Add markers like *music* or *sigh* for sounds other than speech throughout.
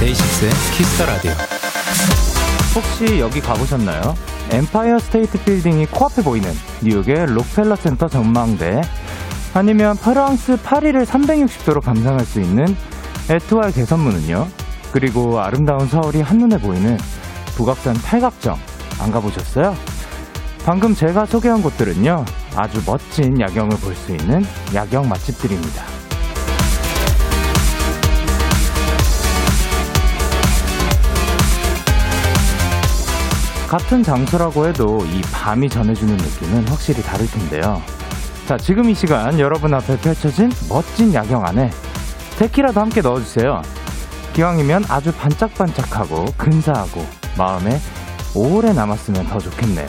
데이식스의 키스 더 라디오. 혹시 여기 가보셨나요? 엠파이어 스테이트 빌딩이 코앞에 보이는 뉴욕의 록펠러 센터 전망대 아니면 프랑스 파리를 360도로 감상할 수 있는 에투알 개선문은요. 그리고 아름다운 서울이 한눈에 보이는 북악산 팔각정 안 가보셨어요? 방금 제가 소개한 곳들은요. 아주 멋진 야경을 볼 수 있는 야경 맛집들입니다. 같은 장소라고 해도 이 밤이 전해주는 느낌은 확실히 다를 텐데요. 자, 지금 이 시간 여러분 앞에 펼쳐진 멋진 야경 안에 데키라도 함께 넣어주세요. 기왕이면 아주 반짝반짝하고 근사하고 마음에 오래 남았으면 더 좋겠네요.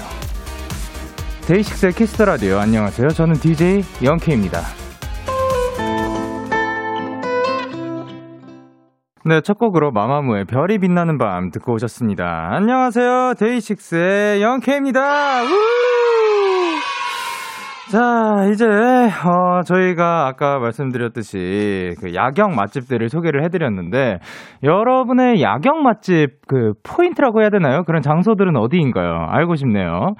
데이식스의 키스 더 라디오 안녕하세요. 저는 DJ 영케입니다. 네, 첫 곡으로 마마무의 별이 빛나는 밤 듣고 오셨습니다. 안녕하세요. 데이식스의 영케입니다. 우! 자, 이제, 어, 저희가 아까 말씀드렸듯이 그 야경 맛집들을 소개를 해드렸는데, 여러분의 야경 맛집 그 포인트라고 해야 되나요? 그런 장소들은 어디인가요? 알고 싶네요.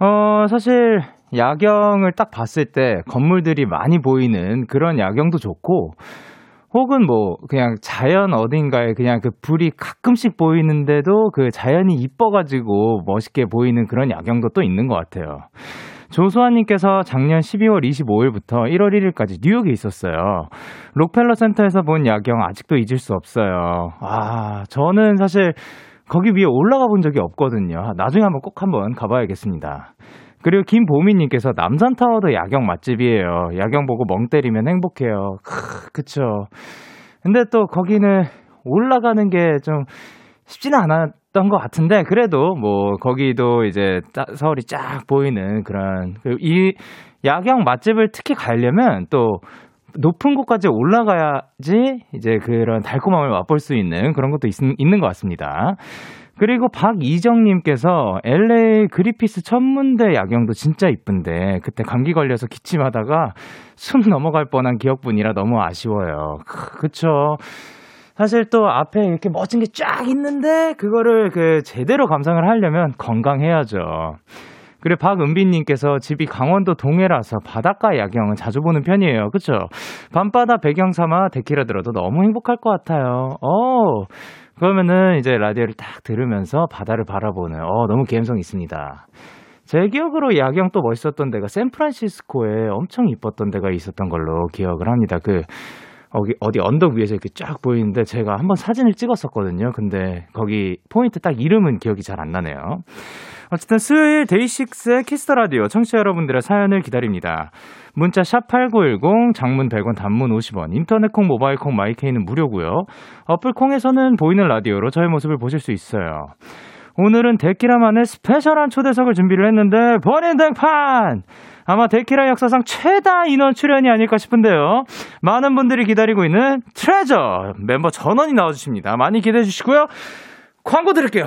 어, 사실, 야경을 딱 봤을 때 건물들이 많이 보이는 그런 야경도 좋고, 혹은 뭐 그냥 자연 어딘가에 그냥 그 불이 가끔씩 보이는데도 그 자연이 이뻐가지고 멋있게 보이는 그런 야경도 또 있는 것 같아요. 조수아님께서 작년 12월 25일부터 1월 1일까지 뉴욕에 있었어요. 록펠러 센터에서 본 야경 아직도 잊을 수 없어요. 아, 저는 사실 거기 위에 올라가 본 적이 없거든요. 나중에 한번 꼭 한번 가봐야겠습니다. 그리고 김보미님께서 남산타워도 야경 맛집이에요. 야경 보고 멍 때리면 행복해요. 크, 그쵸. 근데 또 거기는 올라가는 게 좀 쉽지는 않았던 것 같은데, 그래도 뭐, 거기도 이제 서울이 쫙 보이는 그런, 이 야경 맛집을 특히 가려면 또 높은 곳까지 올라가야지 이제 그런 달콤함을 맛볼 수 있는 그런 것도 있, 있는 것 같습니다. 그리고 박이정님께서 LA 그리피스 천문대 야경도 진짜 이쁜데 그때 감기 걸려서 기침하다가 숨 넘어갈 뻔한 기억뿐이라 너무 아쉬워요. 그쵸. 사실 또 앞에 이렇게 멋진 게 쫙 있는데 그거를 그 제대로 감상을 하려면 건강해야죠. 그리고 박은빈님께서 집이 강원도 동해라서 바닷가 야경은 자주 보는 편이에요. 그쵸? 밤바다 배경 삼아 데키라 들어도 너무 행복할 것 같아요. 어 그러면은 이제 라디오를 딱 들으면서 바다를 바라보는, 어, 너무 감성 있습니다. 제 기억으로 야경 또 멋있었던 데가 샌프란시스코에 엄청 이뻤던 데가 있었던 걸로 기억을 합니다. 그, 어디, 어디 언덕 위에서 이렇게 쫙 보이는데 제가 한번 사진을 찍었었거든요. 근데 거기 포인트 딱 이름은 기억이 잘 안 나네요. 어쨌든 수요일 데이식스의 키스 더 라디오 청취자 여러분들의 사연을 기다립니다. 문자 샵 8910 장문 100원 단문 50원 인터넷 콩 모바일 콩 마이케이는 무료고요. 어플 콩에서는 보이는 라디오로 저의 모습을 보실 수 있어요. 오늘은 데키라만의 스페셜한 초대석을 준비를 했는데 버린 댕판 아마 데키라 역사상 최다 인원 출연이 아닐까 싶은데요. 많은 분들이 기다리고 있는 트레저 멤버 전원이 나와주십니다. 많이 기대해 주시고요. 광고 드릴게요.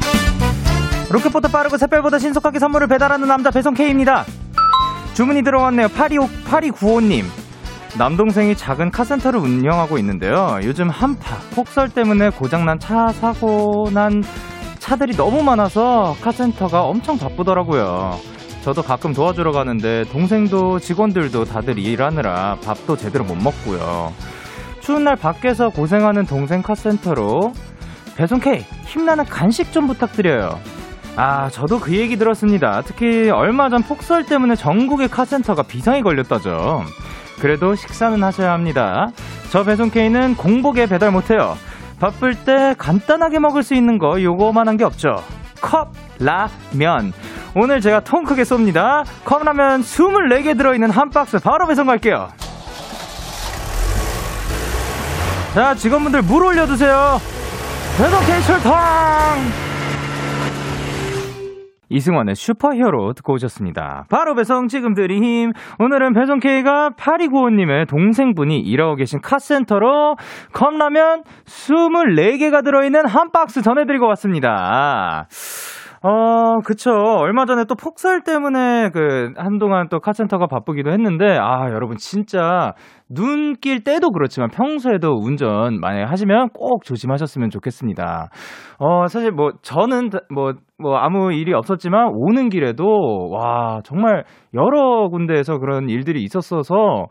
로켓보다 빠르고 샛별보다 신속하게 선물을 배달하는 남자 배송 K입니다. 주문이 들어왔네요. 82, 8295님. 남동생이 작은 카센터를 운영하고 있는데요. 요즘 한파, 폭설 때문에 고장난 차 사고 난 차들이 너무 많아서 카센터가 엄청 바쁘더라고요. 저도 가끔 도와주러 가는데 동생도 직원들도 다들 일하느라 밥도 제대로 못 먹고요. 추운 날 밖에서 고생하는 동생 카센터로 배송K 힘나는 간식 좀 부탁드려요. 아, 저도 그 얘기 들었습니다. 특히 얼마 전 폭설 때문에 전국의 카센터가 비상이 걸렸다죠. 그래도 식사는 하셔야 합니다. 저 배송K는 공복에 배달 못해요. 바쁠 때 간단하게 먹을 수 있는 거 요거만한 게 없죠. 컵, 라면. 오늘 제가 통 크게 쏩니다. 컵라면 24개 들어있는 한 박스 바로 배송 갈게요. 자, 직원분들 물 올려주세요. 배송 K 출동! 이승원의 슈퍼히어로 듣고 오셨습니다. 바로 배송 지금 드림. 오늘은 배송 K가 8295님의 동생분이 일하고 계신 카센터로 컵라면 24개가 들어있는 한 박스 전해드리고 왔습니다. 어, 그쵸. 얼마 전에 또 폭설 때문에 그 한동안 또 카센터가 바쁘기도 했는데, 아, 여러분 진짜 눈길 때도 그렇지만 평소에도 운전 만약에 하시면 꼭 조심하셨으면 좋겠습니다. 어, 사실 뭐 저는 뭐, 뭐 아무 일이 없었지만 오는 길에도 와, 정말 여러 군데에서 그런 일들이 있었어서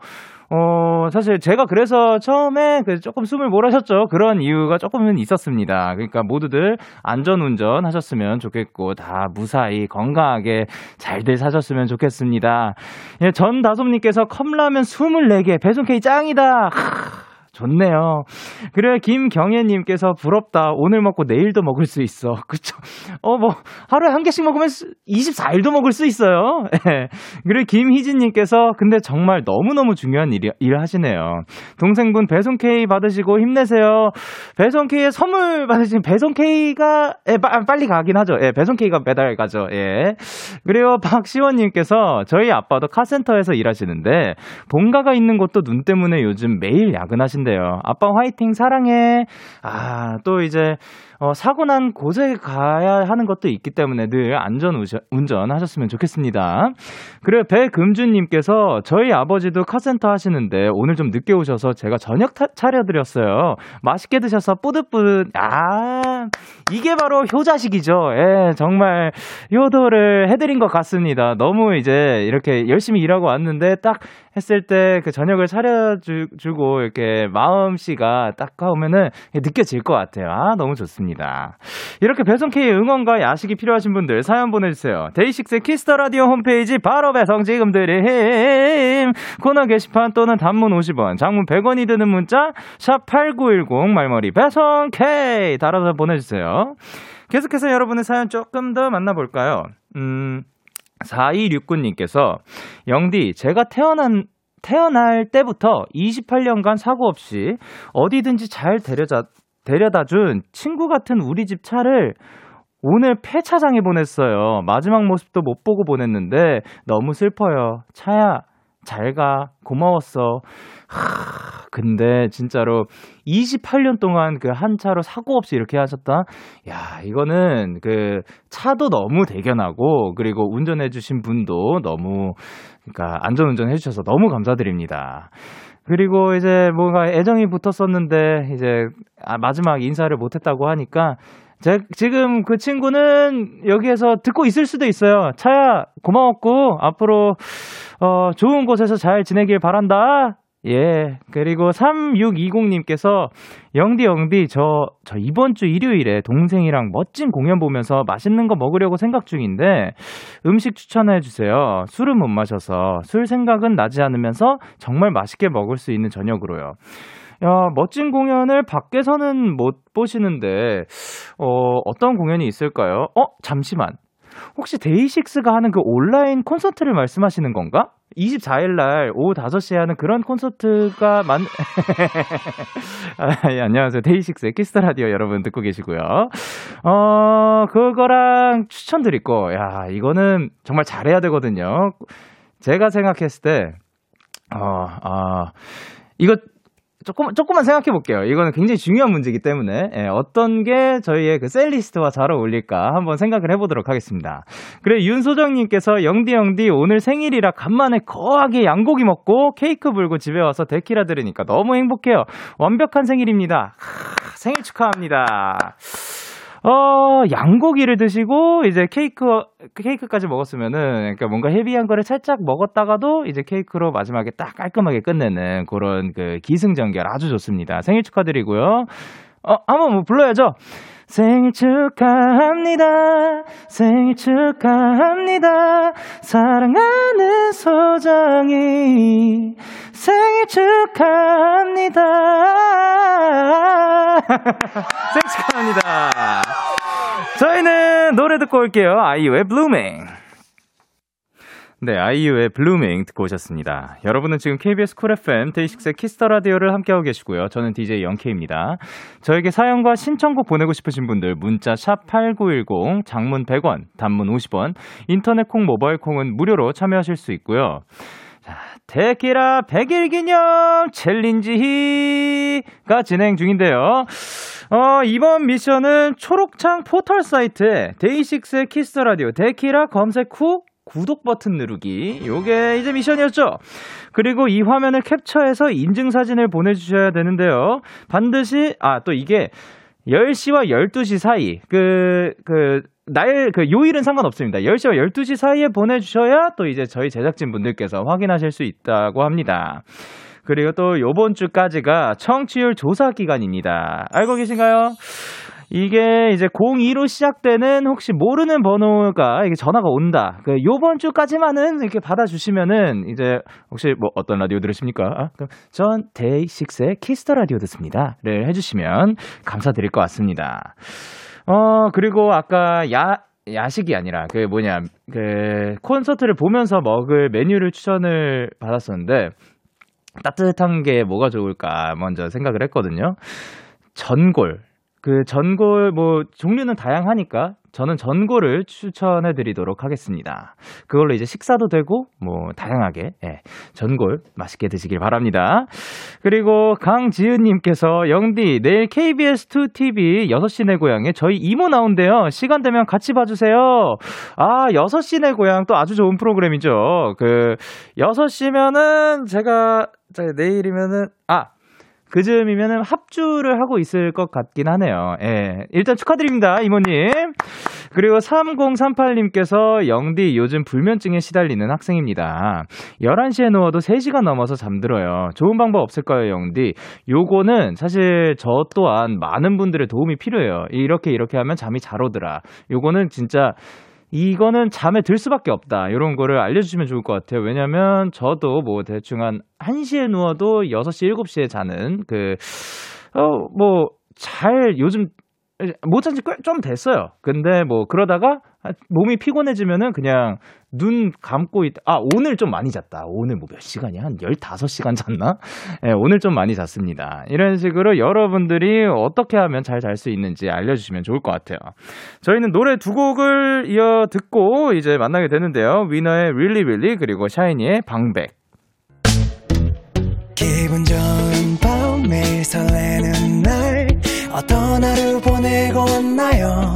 어, 사실 제가 그래서 처음에 그 조금 숨을 몰아셨죠. 그런 이유가 조금은 있었습니다. 그러니까 모두들 안전 운전 하셨으면 좋겠고, 다 무사히 건강하게 잘들 사셨으면 좋겠습니다. 예, 전 다솜님께서 컵라면 24개, 배송 K 짱이다. 좋네요. 그래, 김경혜님께서 부럽다. 오늘 먹고 내일도 먹을 수 있어. *laughs* 그쵸? 어, 뭐, 하루에 한 개씩 먹으면 24일도 먹을 수 있어요. 네. *laughs* 그리고 김희진님께서 근데 정말 너무너무 중요한 일, 일 하시네요. 동생분 배송K 받으시고 힘내세요. 배송K에 선물 받으시면 배송K가, 예, 빨리 가긴 하죠. 예, 배송K가 배달 가죠. 예. 그리고 박시원님께서 저희 아빠도 카센터에서 일하시는데 본가가 있는 곳도 눈 때문에 요즘 매일 야근하신대 하 는데요. 아빠 화이팅 사랑해. 아, 또 이제 어, 사고 난 곳에 가야 하는 것도 있기 때문에 늘 안전 운전 하셨으면 좋겠습니다. 그리고 배금주님께서 저희 아버지도 카센터 하시는데 오늘 좀 늦게 오셔서 제가 저녁 타, 차려드렸어요. 맛있게 드셔서 뿌듯뿌듯. 아, 이게 바로 효자식이죠. 예, 정말 효도를 해드린 것 같습니다. 너무 이제 이렇게 열심히 일하고 왔는데 딱 했을 때 그 저녁을 차려주고 이렇게 마음씨가 딱 가오면은 느껴질 것 같아요. 아, 너무 좋습니다. 있습니다. 이렇게 배송K의 응원과 야식이 필요하신 분들 사연 보내주세요. 데이식스의 키스 더 라디오 홈페이지 바로 배송 지금 드림 코너 게시판 또는 단문 50원, 장문 100원이 드는 문자 샵 #8910 말머리 배송 K 달아서 보내주세요. 계속해서 여러분의 사연 조금 더 만나볼까요? 음. 4269님께서 영디 제가 태어난 태어날 때부터 28년간 사고 없이 어디든지 잘 데려다, 데려다 준 친구 같은 우리 집 차를 오늘 폐차장에 보냈어요. 마지막 모습도 못 보고 보냈는데 너무 슬퍼요. 차야, 잘 가. 고마웠어. 하, 근데 진짜로 28년 동안 그 한 차로 사고 없이 이렇게 하셨다? 야, 이거는 그 차도 너무 대견하고 그리고 운전해 주신 분도 너무 그러니까 안전 운전 해 주셔서 너무 감사드립니다. 그리고 이제 뭔가 애정이 붙었었는데 이제 아, 마지막 인사를 못했다고 하니까 제, 지금 그 친구는 여기에서 듣고 있을 수도 있어요. 차야 고마웠고 앞으로 어, 좋은 곳에서 잘 지내길 바란다. 예. 그리고 3620님께서 영디 영디 저, 저 이번 주 일요일에 동생이랑 멋진 공연 보면서 맛있는 거 먹으려고 생각 중인데 음식 추천해 주세요. 술은 못 마셔서 술 생각은 나지 않으면서 정말 맛있게 먹을 수 있는 저녁으로요. 야, 멋진 공연을 밖에서는 못 보시는데, 어, 어떤 공연이 있을까요? 어, 잠시만. 혹시 데이식스가 하는 그 온라인 콘서트를 말씀하시는 건가? 24일 날 오후 5시에 하는 그런 콘서트가 만 *laughs* 아, 예, 안녕하세요. 데이식스의 키스 더 라디오 여러분 듣고 계시고요. 어, 그거랑 추천드릴 거. 야, 이거는 정말 잘해야 되거든요. 제가 생각했을 때 어, 어, 이거 조금, 조금만 생각해 볼게요. 이거는 굉장히 중요한 문제이기 때문에, 예, 어떤 게 저희의 그 setlist와 잘 어울릴까 한번 생각을 해보도록 하겠습니다. 그래, 윤소정님께서 영디 영디 오늘 생일이라 간만에 거하게 양고기 먹고 케이크 불고 집에 와서 데키라 들으니까 너무 행복해요. 완벽한 생일입니다. 하, 생일 축하합니다. 어, 양고기를 드시고, 이제 케이크, 케이크까지 먹었으면은, 그러니까 뭔가 헤비한 거를 살짝 먹었다가도, 이제 케이크로 마지막에 딱 깔끔하게 끝내는 그런 그 기승전결 아주 좋습니다. 생일 축하드리고요. 어, 한번 뭐 불러야죠. 생일 축하합니다. 생일 축하합니다. 사랑하는 소정이 생일 축하합니다. *laughs* 생일 축하합니다. 저희는 노래 듣고 올게요. 아이유의 Blueming. 네, 아이유의 Blueming 듣고 오셨습니다. 여러분은 지금 KBS 쿨 FM 데이식스의 키스 더 라디오를 함께하고 계시고요. 저는 DJ 영케입니다. 저에게 사연과 신청곡 보내고 싶으신 분들 문자 샵 8910 장문 100원, 단문 50원, 인터넷 콩, 모바일 콩은 무료로 참여하실 수 있고요. 자, 데키라 100일 기념 챌린지가 진행 중인데요. 어, 이번 미션은 초록창 포털 사이트에 데이식스의 키스 라디오 데키라 검색 후 구독 버튼 누르기. 요게 이제 미션이었죠. 그리고 이 화면을 캡처해서 인증사진을 보내주셔야 되는데요. 반드시, 아, 또 이게 10시와 12시 사이, 그, 그, 날, 그, 요일은 상관없습니다. 10시와 12시 사이에 보내주셔야 또 이제 저희 제작진 분들께서 확인하실 수 있다고 합니다. 그리고 또 요번 주까지가 청취율 조사 기간입니다. 알고 계신가요? 이게 이제 02로 시작되는 혹시 모르는 번호가 이게 전화가 온다. 그 요번 주까지만은 이렇게 받아주시면은 이제 혹시 뭐 어떤 라디오 들으십니까? 아, 전 데이식스의 키스 더 라디오 듣습니다.를 해주시면 감사드릴 것 같습니다. 어 그리고 아까 야 야식이 아니라 그 뭐냐 그 콘서트를 보면서 먹을 메뉴를 추천을 받았었는데 따뜻한 게 뭐가 좋을까 먼저 생각을 했거든요. 전골 그 전골 뭐 종류는 다양하니까 저는 전골을 추천해 드리도록 하겠습니다. 그걸로 이제 식사도 되고 뭐 다양하게 예, 전골 맛있게 드시길 바랍니다. 그리고 강지은 님께서 영디 내일 KBS2 TV 6시 내 고향에 저희 이모 나온대요. 시간 되면 같이 봐 주세요. 아, 6시 내 고향 또 아주 좋은 프로그램이죠. 그 6시면은 제가 내일이면은 아 그 즈음이면 합주를 하고 있을 것 같긴 하네요. 예. 일단 축하드립니다, 이모님. 그리고 3038님께서 영디 요즘 불면증에 시달리는 학생입니다. 11시에 누워도 3시간 넘어서 잠들어요. 좋은 방법 없을까요, 영디? 요거는 사실 저 또한 많은 분들의 도움이 필요해요. 이렇게 이렇게 하면 잠이 잘 오더라. 요거는 진짜 이거는 잠에 들 수밖에 없다. 이런 거를 알려주시면 좋을 것 같아요. 왜냐면 저도 뭐 대충 한 1시에 누워도 6시, 7시에 자는 그, 어, 뭐, 잘 요즘 못 잔지꽤좀 됐어요. 근데 뭐 그러다가 몸이 피곤해지면은 그냥 눈 감고 있, 아, 오늘 좀 많이 잤다. 오늘 뭐 몇 시간이야? 한 15시간 잤나? 예, 네, 오늘 좀 많이 잤습니다. 이런 식으로 여러분들이 어떻게 하면 잘 잘 수 있는지 알려주시면 좋을 것 같아요. 저희는 노래 두 곡을 이어 듣고 이제 만나게 되는데요. 위너의 Really Really 그리고 샤이니의 방백. 기분 좋은 밤 매일 설레는 날 어떤 하루 보내고 왔나요?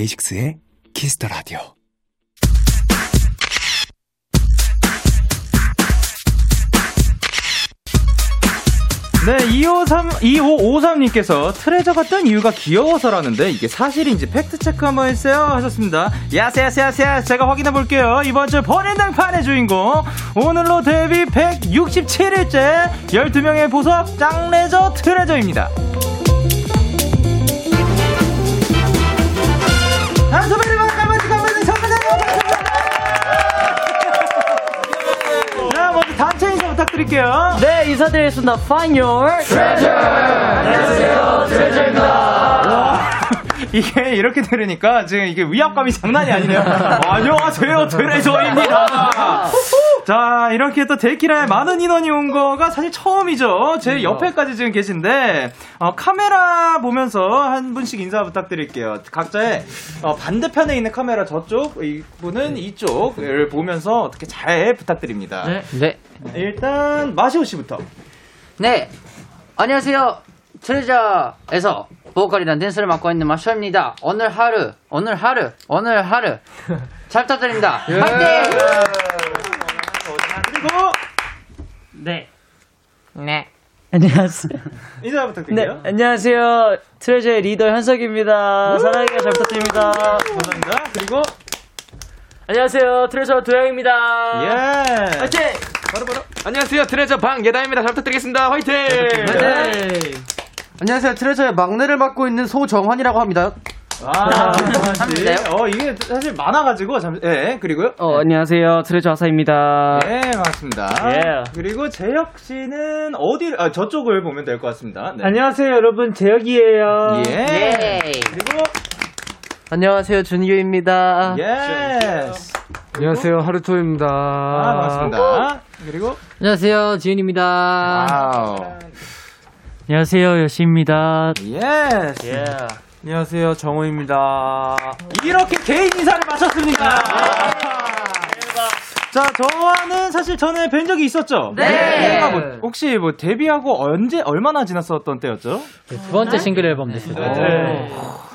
데이식스의 키스 더 라디오. 네, 253, 2553님께서 트레저가 뜬 이유가 귀여워서라는데 이게 사실인지 팩트체크 한번 해주세요 하셨습니다. 야세야세야세 제가 확인해 볼게요. 이번 주 번외등판의 주인공 오늘로 데뷔 167일째 12명의 보석 짱레저 트레저입니다. 단체 인사 부탁드릴게요. 네, 인사드리겠습니다. Find your treasure. 안녕하세요, 트레저입니다. 이게 이렇게 들으니까 지금 이게 위압감이 장난이 아니네요. *laughs* 안녕하세요, 트레저입니다. 자, 이렇게 또 데키라에 많은 인원이 온 거가 사실 처음이죠. 제 옆에까지 지금 계신데, 어, 카메라 보면서 한 분씩 인사 부탁드릴게요. 각자의 어, 반대편에 있는 카메라 저쪽, 이분은 이쪽을 보면서 어떻게 잘 부탁드립니다. 네. 네. 일단, 마시오 씨부터. 네. 안녕하세요. 트레저에서 보컬이란 댄스를 맡고 있는 마쇼입니다. 오늘 하루, 오늘 하루, 오늘 하루 잘 부탁드립니다. 화이팅! 그리고 네. 네. 안녕하세요. 인사 네, 부탁드릴게요. 안녕하세요. 트레저의 리더 현석입니다. 사랑해요. 잘 부탁드립니다. 감사합니다. 그리고 안녕하세요. 트레저 도영입니다. 예. 화이팅! 안녕하세요 트레저 방예담입니다 잘 부탁드리겠습니다 화이팅 네. 안녕하세요. 트레저의 막내를 맡고 있는 소정환이라고 합니다. 아, 삼인데요? 어, 이게 사실 많아가지고, 잠시, 예, 그리고요. 어, 안녕하세요. 트레저 아사히입니다. 예, 반갑습니다. 예. 그리고 재혁 씨는 어디, 아, 저쪽을 보면 될 것 같습니다. 네. 안녕하세요, 여러분. 재혁이에요. 예. 예. 그리고, 안녕하세요. 준규입니다. 예. 안녕하세요 하루토입니다 아, 반갑습니다. 그리고, 안녕하세요, 지훈입니다. Wow. 안녕하세요, 요시입니다. 예. 예. 안녕하세요 정우입니다 이렇게 개인 인사를 마쳤습니다. 자, 저와는 사실 전에 뵌 적이 있었죠? 네. 뭐, 혹시 뭐 데뷔하고 언제, 얼마나 지났었던 때였죠? 두 번째 싱글 앨범 됐을 때. 네.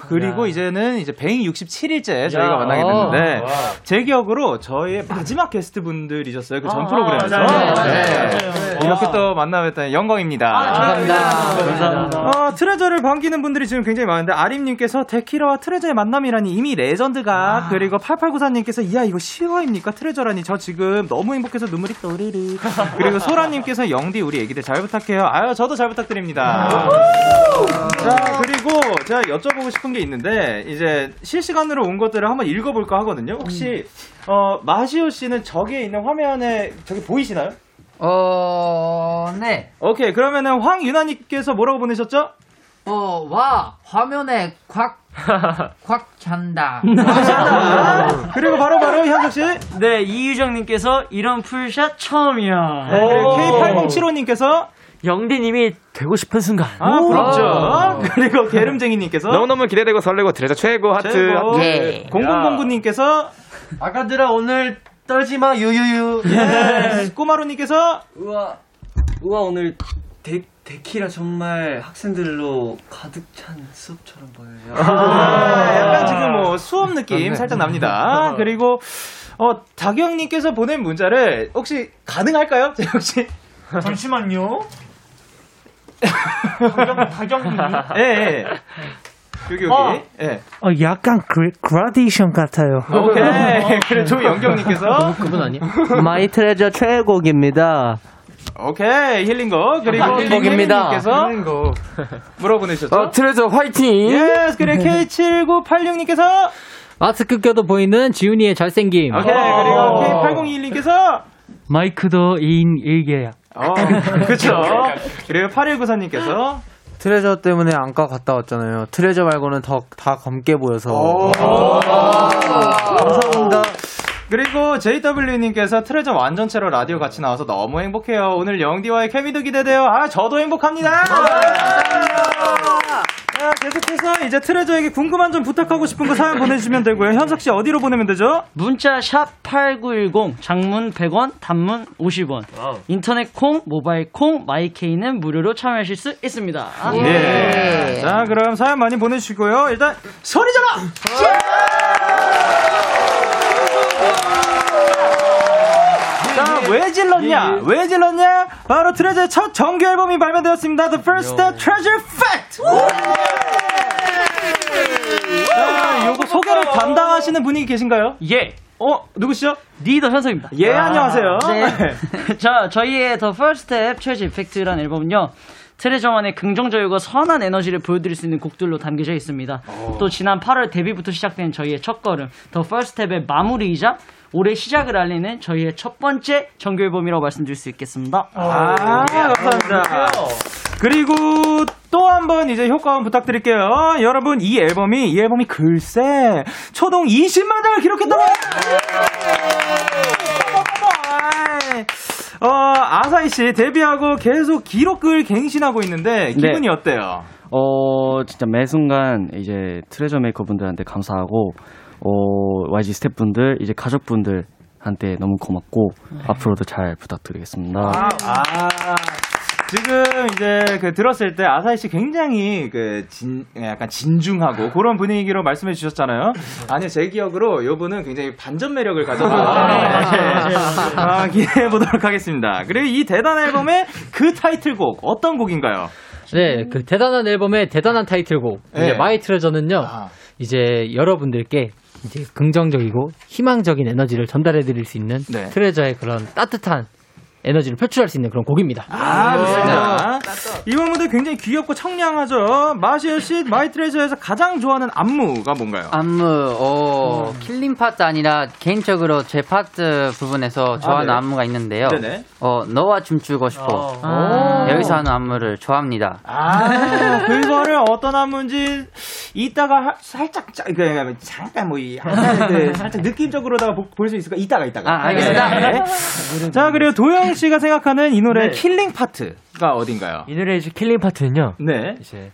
그리고 이제는 이제 167일째 저희가 만나게 어. 됐는데 제 기억으로 저희의 마지막 게스트 분들이셨어요. 그전 프로그램에서 맞아요. 네. 이렇게 또 만나뵙다니 영광입니다. 감사합니다. 감사합니다. 어, 트레저를 반기는 분들이 지금 굉장히 많은데 아림님께서 데키라와 트레저의 만남이라니 이미 레전드가 그리고 8894님께서 이야 이거 실화입니까? 트레저라니. 저 지금 너무 행복해서 눈물이 또리르 그리고 소라님께서 영디 우리 애기들 잘 부탁해요. 아유 저도 잘 부탁드립니다. 자 그리고 제가 여쭤보고 싶은 게 있는데 이제 실시간으로 온 것들을 한번 읽어볼까 하거든요 혹시 어 마시오 씨는 저기에 있는 화면에 저기 보이시나요? 어, 네. 오케이 그러면은 황유나님께서 뭐라고 보내셨죠? 어, 와, 화면에 콱, 콱 *laughs* 찬다. 그리고 바로 바로 현석 씨. 네, 이유정님께서 이런 풀샷 처음이야. 네, 그리고 K8075님께서 영디님이 되고 싶은 순간. 아 부럽죠. 그리고 게름쟁이님께서 너무너무 기대되고 설레고 트레저 최고 하트 최고. 예. 공공공구님께서 아가들아 오늘 떨지마 유유유. 예. 꼬마루님께서 우와, 우와 오늘 데, 데키라 정말 학생들로 가득 찬 수업처럼 보여요. 아, 약간 지금 뭐 수업 느낌 살짝 납니다. 그리고 어 다경님께서 보낸 문자를 혹시 가능할까요? 제 *laughs* 혹시 잠시만요. 다경님. 예, 예. 여기 여기 어. 예. 어, 약간 그, 그라데이션 같아요. 오케이. *laughs* 그리고 조영경님께서 그분 아니야? My Treasure 최애곡입니다. 오케이 힐링곡 그리고 힐링곡입니다. 김혜민님께서 뭐라고 보내셨죠? 어, 트레저 화이팅 yes 그래 K7986님께서 마스크 껴도 보이는 지훈이의 잘생김. 오케이 그리고 K8021님께서 마이크도 2인 1개야. 어 *laughs* 그쵸? 그리고 8194님께서? 트레저 때문에 안과 갔다 왔잖아요. 트레저 말고는 더 다 검게 보여서. 감사합니다. 그리고 JW님께서 트레저 완전체로 라디오 같이 나와서 너무 행복해요. 오늘 영디와의 케미도 기대돼요. 아 저도 행복합니다! 자, 계속해서 이제 트레저에게 궁금한 점 부탁하고 싶은 거 사연 보내주시면 되고요 현석 씨 어디로 보내면 되죠? 문자 샵 8910 장문 100원 단문 50원 인터넷 콩 모바일 콩 마이케이는 무료로 참여하실 수 있습니다 예. 자, 그럼 사연 많이 보내주시고요. 일단, 소리! 자, 왜 질렀냐? 왜 질렀냐? 바로 트레저의 첫 정규 앨범이 발매되었습니다. The First Step Treasure Fact! 자, 요거 소개를 담당하시는 분이 계신가요? 예 어, 누구시죠? 리더 현석입니다 예, 안녕하세요. *laughs* 자, 저희의 The First Step Treasure Effect라는 앨범은요. 트레저만의 긍정적이고 선한 에너지를 보여드릴 수 있는 곡들로 담겨져 있습니다. 또 지난 8월 데뷔부터 시작된 저희의 첫 걸음, The First Step의 마무리이자 올해 시작을 알리는 저희의 첫 번째 정규 앨범이라고 말씀드릴 수 있겠습니다. 아, 감사합니다. 그리고 또 한 번 이제 효과음 부탁드릴게요. 여러분, 이 앨범이, 이 앨범이 글쎄, 초동 20만 장을 기록했다고! 어, 아사히 씨 데뷔하고 계속 기록을 갱신하고 있는데 기분이 어때요? 어, 진짜 매 순간 이제 트레저 메이커 분들한테 감사하고, 어, YG 스태프분들, 이제 가족분들한테 너무 고맙고, 앞으로도 잘 부탁드리겠습니다. 아, 지금 이제 그 들었을 때 아사히 씨 굉장히 그 진, 약간 진중하고 그런 분위기로 말씀해 주셨잖아요. 아니요, 제 기억으로 이분은 굉장히 반전 매력을 가져서 아, 기대해 보도록 하겠습니다. 그리고 이 대단 앨범의 그 타이틀곡 어떤 곡인가요? 네, 그 대단한 앨범의 대단한 타이틀곡 네. 이제 My Treasure는요. 아. 이제 여러분들께 이제 긍정적이고 희망적인 에너지를 전달해 드릴 수 있는 네. 트레저의 그런 따뜻한 에너지를 표출할 수 있는 그런 곡입니다. 아, 좋습니다. 이 부분도 굉장히 귀엽고 청량하죠. 마시호 씨, My Treasure에서 가장 좋아하는 안무가 뭔가요? 안무, 어, killing part 아니라 개인적으로 제 파트 부분에서 좋아하는 네. 안무가 있는데요. 네네. 어, 너와 춤추고 싶어. 아. 여기서 하는 안무를 좋아합니다. 아, 그거를 어떤 안무인지 이따가 하- 살짝 짜- 그 잠깐 뭐이 살짝 느낌적으로다가 볼 수 있을까? 이따가 이따가. 아, 알겠습니다. 네. 자 그리고 도영 씨가 생각하는 이 노래 의 killing 파트가 어딘가요? 이 노래의 이제 killing 파트는요. 네. 이제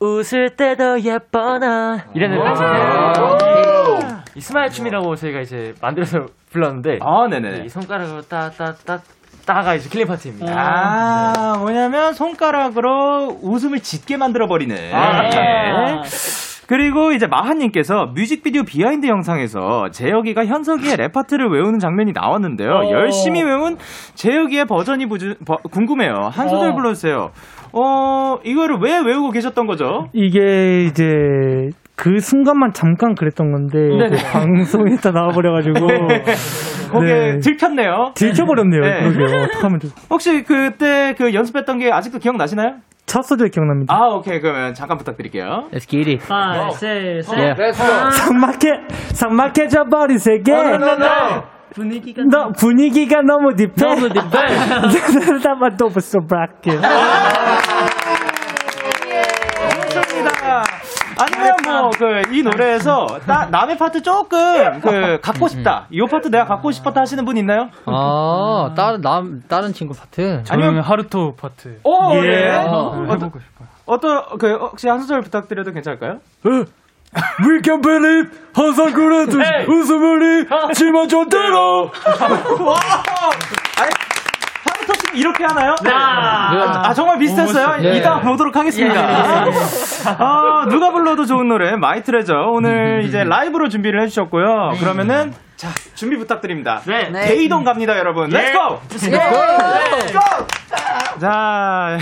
웃을 때도 예뻐 나 이라는 아. 파트인데 이 smile 춤이라고 저희가 이제 만들어서 불렀는데 아, 네네. 이 손가락으로 따따따 따가 이제 killing 파트입니다. 아, 뭐냐면 손가락으로 웃음을 짓게 만들어 버리는. 아. 예. 그리고 이제 마하님께서 뮤직비디오 behind 영상에서 재혁이가 현석이의 랩 파트를 외우는 장면이 나왔는데요. 어. 열심히 외운 재혁이의 버전이 부주, 버- 궁금해요. 한 소절 어. 불러주세요. 어, 이거를 왜 외우고 계셨던 거죠? 이게 이제 그 순간만 잠깐 그랬던 건데 네네. 그 방송에다 나와버려가지고 거기에 네. 들켰네요. 들켜버렸네요. 네. 그러게요. 어떡하면 좋 혹시 그때 그 연습했던 게 아직도 기억나시나요? 첫 소절 기억납니다. 아, 오케이. 그러면 잠깐 부탁드릴게요. Let's get it. 5, 6, 7. Yeah. 삭막해 삭막해져 버린 세계. 분위기가 너 분위기가 너무 deep해. 너무 deep해. *laughs* 나만 또 벌써 브라 뭐그이 노래에서 따- 남의 파트 조금 그 갖고 싶다. 이 파트 내가 갖고 싶었다 하시는 분 있나요? 아, 다른 남 다른 친구 파트. 아니면 하루토 파트. 오, 예. 네. 어, 어떤 어떤 그 혹시 한 소절 부탁드려도 괜찮을까요? We can believe 항상 그래도 웃음을 *laughs* 잃지 마 절대로 씨 이렇게 하나요? 네. 아, 아 정말 비슷했어요. 네. 이따 보도록 하겠습니다. 아 누가 불러도 좋은 노래 My Treasure 오늘 이제 라이브로 준비를 해주셨고요. 그러면은 자 준비 부탁드립니다. 네. 대이동 갑니다, 여러분. Let's go! 자,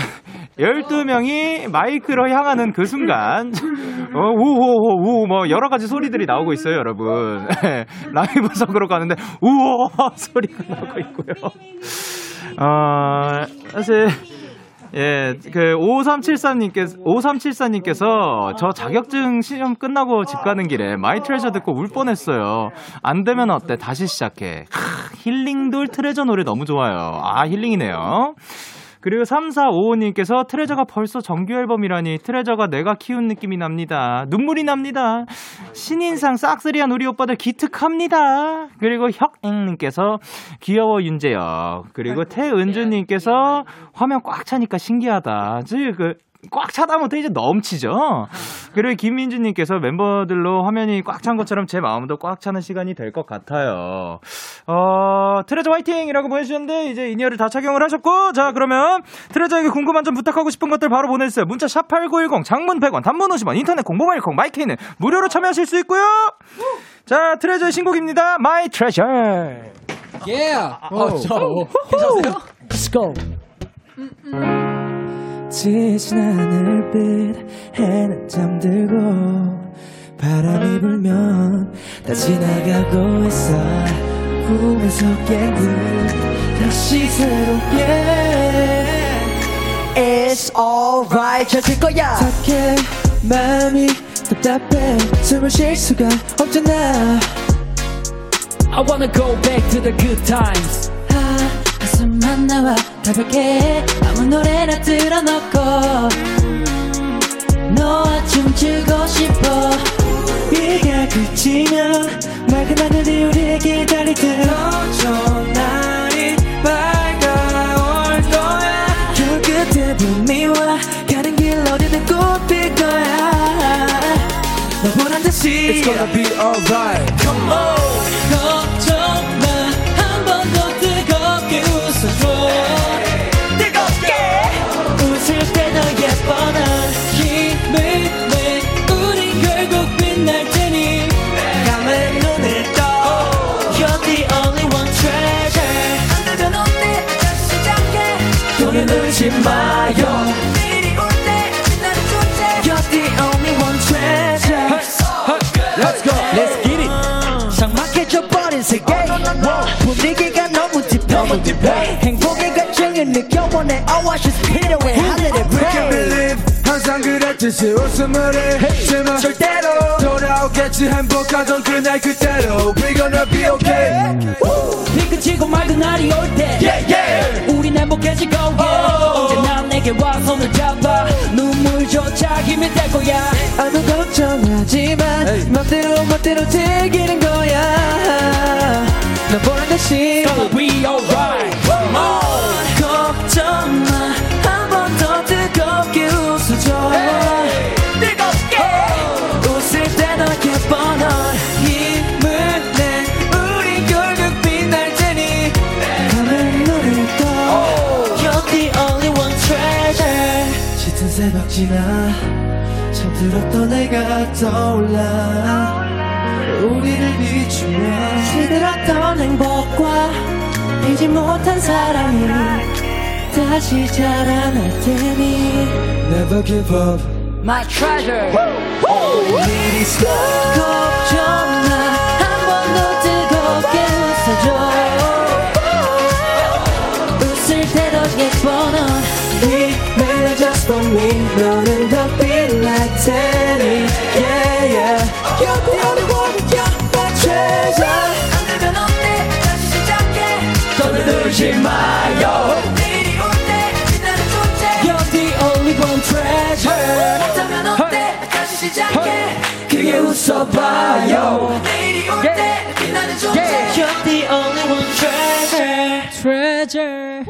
12명이 마이크로 향하는 그 순간, 어, 우호호호, 뭐, 여러 가지 소리들이 나오고 있어요, 여러분. *laughs* 라이브석으로 가는데, 우호 소리가 나고 있고요. 어, 사실, 예, 그, 5374님께서, 5374님께서 저 자격증 시험 끝나고 집 가는 길에 My Treasure 듣고 울 뻔했어요. 안 되면 어때? 다시 시작해. 크, 힐링돌 트레저 노래 너무 좋아요. 아, 힐링이네요. 그리고 3455님께서 트레저가 벌써 정규 앨범이라니 트레저가 내가 키운 느낌이 납니다. 눈물이 납니다. 신인상 싹쓸이한 우리 오빠들 기특합니다. 그리고 혁잉님께서 귀여워 윤재혁. 그리고 태은주님께서 화면 꽉 차니까 신기하다. 즉, 그, 꽉 차다 못해 이제 넘치죠. 그리고 김민주님께서 멤버들로 화면이 꽉 찬 것처럼 제 마음도 꽉 차는 시간이 될 것 같아요. 어, 트레저 화이팅이라고 보내주셨는데 이제 in-ear를 다 착용을 하셨고 자 그러면 트레저에게 궁금한 점 부탁하고 싶은 것들 바로 보내주세요. 문자 샵 #8910 장문 100원, 단문 50원, 인터넷 콩 모바일 콩 마이케이는 무료로 참여하실 수 있고요. 자 트레저의 신곡입니다. My Treasure. Let's go. 지친 하늘빛 해는 잠들고 바람이 불면 다 지나가고 있어. 꿈에서 깬 듯 다시 새롭게. It's alright. 찾을 거야. 착해 마음이 답답해. 숨을 쉴 수가 없잖아. I wanna go back to the good times. 아, 가슴만 나와 가볍게 아무 노래나 틀어놓고 너와 춤추고 싶어. 비가 그치면 맑은 하늘이 우리를 기다릴 때더 좋은 날이 밝아올 거야. 그 끝에 봄이 와 가는 길 어디든 꽃필 거야. 너 보란 듯이 It's gonna be alright. Come on one treasure. Let's go. Let's get it. 삭막해져 버린 세계. 분위기가 너무 딥해. 행복의 갈증을 느껴워 내. Oasis 필요해. 하늘의 rain 항상 그랬듯이 웃음을 해지만 절대로. 돌아오겠지. 행복하던 그날 그대로. We gonna be okay. 피그치고 맑은 날이 올 때. Yeah, yeah. 우린 행복해지고 yeah. 언제나 내게 와 손을 잡아. 눈물조차 힘이 될 거야. 아무 걱정하지만 맘대로 맘대로 즐기는 거야. 너 보란 듯이. Gonna be alright. 걱정 새벽 지나 잠들었던 내가 떠올라. 우리를 비추며 시들었던 행복과 잊지 못한 사랑이 다시 자라날 테니. Never give up. My treasure. It is love 걱정 마한 번 더 뜨겁게 웃어줘. 웃을 때더 예뻐 넌 for me 너는 더 빛날 테니 Yeah yeah You're the only one You're my treasure 안 되면 어때 다시 시작해 떠들지 마요 내일이 올때 빛나는 존재 You're the only one treasure 못하면 어때 다시 시작해 그게 웃어봐요 내일이 올때 빛나는 존재 treasure treasure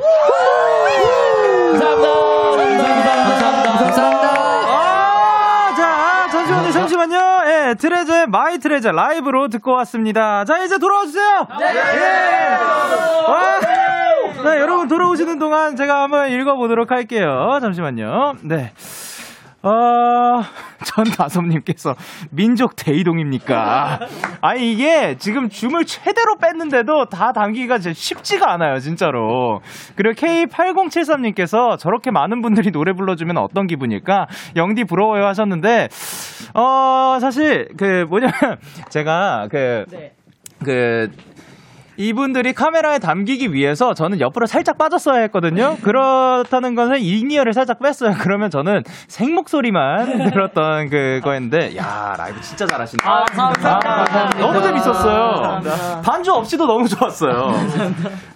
아, 자, 잠시만요, 잠시만요. 예, 트레저의 My Treasure 라이브로 듣고 왔습니다. 자, 이제 돌아와 주세요. 예. 와. 자, 여러분 돌아오시는 동안 제가 한번 읽어보도록 할게요. 잠시만요. 네. 어, 전다솜님께서 민족 대이동입니까? 아니, 이게 지금 줌을 최대로 뺐는데도 다 진짜 쉽지가 않아요, 진짜로. 그리고 K8073님께서 저렇게 많은 분들이 노래 불러주면 어떤 기분일까? 영디 부러워요 하셨는데, 어, 사실, 그, 뭐냐면, 제가 그, 그, 이분들이 카메라에 담기기 위해서 저는 옆으로 살짝 빠졌어야 했거든요. 그렇다는 것은 in-ear를 살짝 뺐어요. 그러면 저는 생목소리만 *laughs* 들었던 그거였는데, 야 라이브 진짜 잘하신다. 아, 감사합니다. 너무 재밌었어요. 반주 없이도 너무 좋았어요.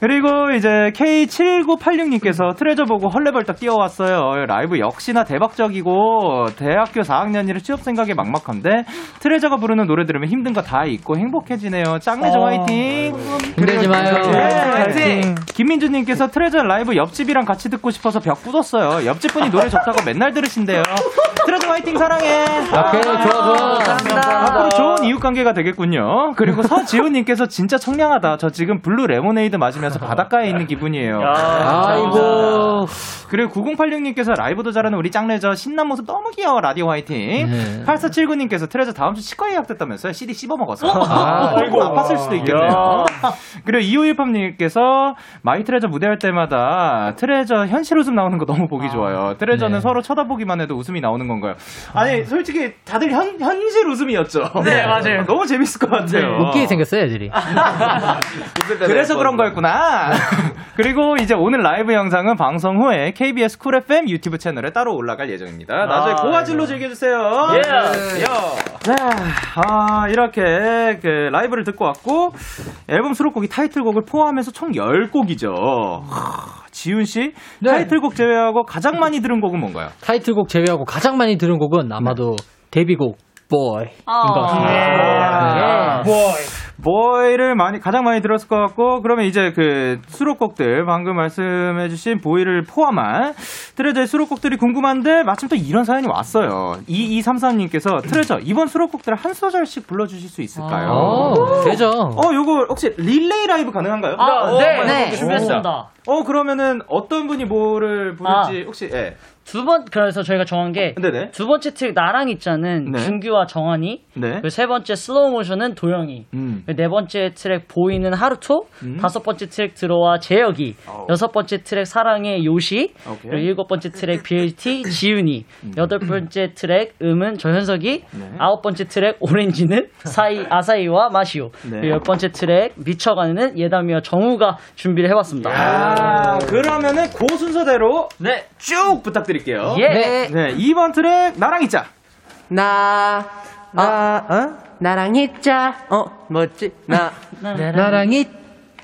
그리고 이제 K7986님께서 트레저 보고 헐레벌떡 뛰어왔어요. 라이브 역시나 대박적이고 대학교 4학년이라 취업 생각에 막막한데 트레저가 부르는 노래 들으면 힘든 거 다 잊고 행복해지네요. 짱레저 어. 화이팅. 힘들지 마요. 예, 화이팅. 김민주님께서 트레저 라이브 옆집이랑 같이 듣고 싶어서 벽 부쉈어요. 옆집 분이 노래 좋다고 맨날 들으신대요. 트레저 화이팅 사랑해. 오케이, 좋아, 좋아. 앞으로 좋은 이웃 관계가 되겠군요. 그리고 서지호님께서 진짜 청량하다. 저 지금 블루 레모네이드 마시면서 바닷가에 있는 기분이에요. 아이고. 그리고 9086님께서 라이브도 잘하는 우리 짱레저 신난 모습 너무 귀여워 라디오 화이팅. 네. 8479님께서 트레저 다음 주 치과 예약됐다면서요? CD 씹어 먹어서. 아, 아이고 아팠을 수도 있겠네요. 그리고 2513님께서 My Treasure 무대할 때마다 트레저 현실 웃음 나오는 거 너무 보기 좋아요. 트레저는 네. 서로 쳐다보기만 해도 웃음이 나오는 건가요? 아니 솔직히 다들 현, 현실 웃음이었죠. 네, 맞아요. *laughs* 너무 재밌을 것 같아요. 웃기게 생겼어요, 애들이. 그래서 그런 거였구나. *laughs* 그리고 이제 오늘 라이브 영상은 방송 후에 KBS 쿨 FM 유튜브 채널에 따로 올라갈 예정입니다. 나중에 아, 고화질로 즐겨주세요. 예. 자, 아, 이렇게 그 라이브를 듣고 왔고 앨범 수록곡이 타이틀곡을 포함해서 총 10곡이죠. 지훈 씨, 네. 타이틀곡 제외하고 가장 많이 들은 곡은 뭔가요? 타이틀곡 제외하고 가장 많이 들은 곡은 아마도 데뷔곡 Boy인 것 같습니다. 네. Boy를 많이 가장 많이 들었을 것 같고 그러면 이제 그 수록곡들 방금 말씀해주신 Boy를 포함한 트레저의 수록곡들이 궁금한데 마침 또 이런 사연이 왔어요. 2233님께서 트레저 이번 수록곡들 한 소절씩 불러주실 수 있을까요? 어, 되죠. 어 요거 혹시 릴레이 라이브 가능한가요? 아, 어, 네, 어, 네. 어, 준비했습니다. 어 그러면 어떤 분이 뭐를 부를지 혹시 예. 두 번, 그래서 저희가 정한 게. 두 번째 트랙 나랑 있자는 네. 준규와 정환이, 네. 그리고 세 번째 슬로우 모션은 도영이, 음. 네 번째 트랙 Boy는 하루토, 다섯 번째 트랙 들어와 재혁이, 여섯 번째 트랙 사랑해 요시, 오케이. 그리고 일곱 번째 트랙 BLT 지훈이, 여덟 번째 트랙 음은 저 현석이, 아홉 번째 트랙 오렌지는 사이 아사히와 마시호, 네. 그리고 열 번째 트랙 미쳐가네 예담이와 정우가 준비를 해봤습니다. 아, 그러면은 그 순서대로 네. 쭉 부탁드 릴게요. 예. 네. 네, 2번 트랙 나랑 있자. 나, 나, 어? 나랑 있자. 어, 뭐지? 나, 나랑 있,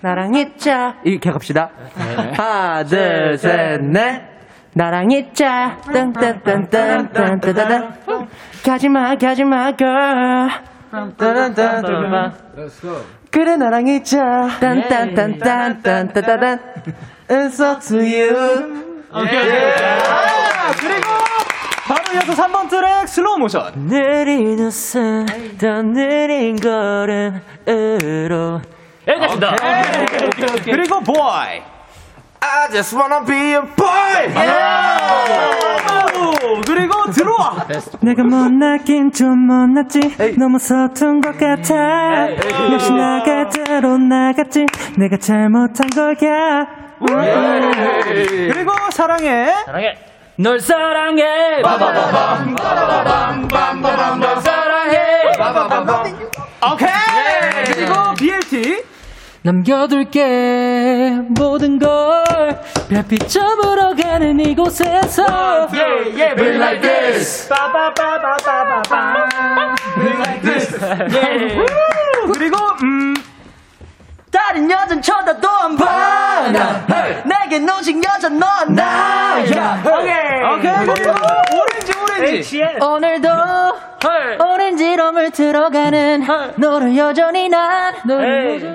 나랑 있자. 이렇게 갑시다. 하나, 둘, 셋, 넷. 나랑 있자. 딴딴딴딴딴딴딴. 가지마, 가지마, girl. 딴딴딴딴. 그래, 나랑 있자. 딴딴딴딴딴딴딴. It's up to you. 아, 그리고 바로 이어서 3번 트랙 슬로우 모션. 느린 웃음 더 느린 걸음으로 여기까지입니다. 그리고 Boy. I just wanna be your boy. 오, 그리고 들어와. 내가 못나긴 좀 못났지. 너무 서툰 것 같아. 역시 나갈 대로 나갔지. 내가 잘못한 거야 그리고 사랑해. 사랑해. 널 사랑해. 빠바바밤 빠바바밤. 널 사랑해 오케이. 그리고 BLT. 남겨둘게 모든 걸 별빛점으로 가는 이곳에서. 예, 예, We like this. 예. 그리고 음 다른 여잔 쳐다도 안봐 내게 놓친 여자 넌 나야. 오케이. 그리고 오렌지 오렌지. 오늘도 오렌지로 물들어가는 너를 여전히 난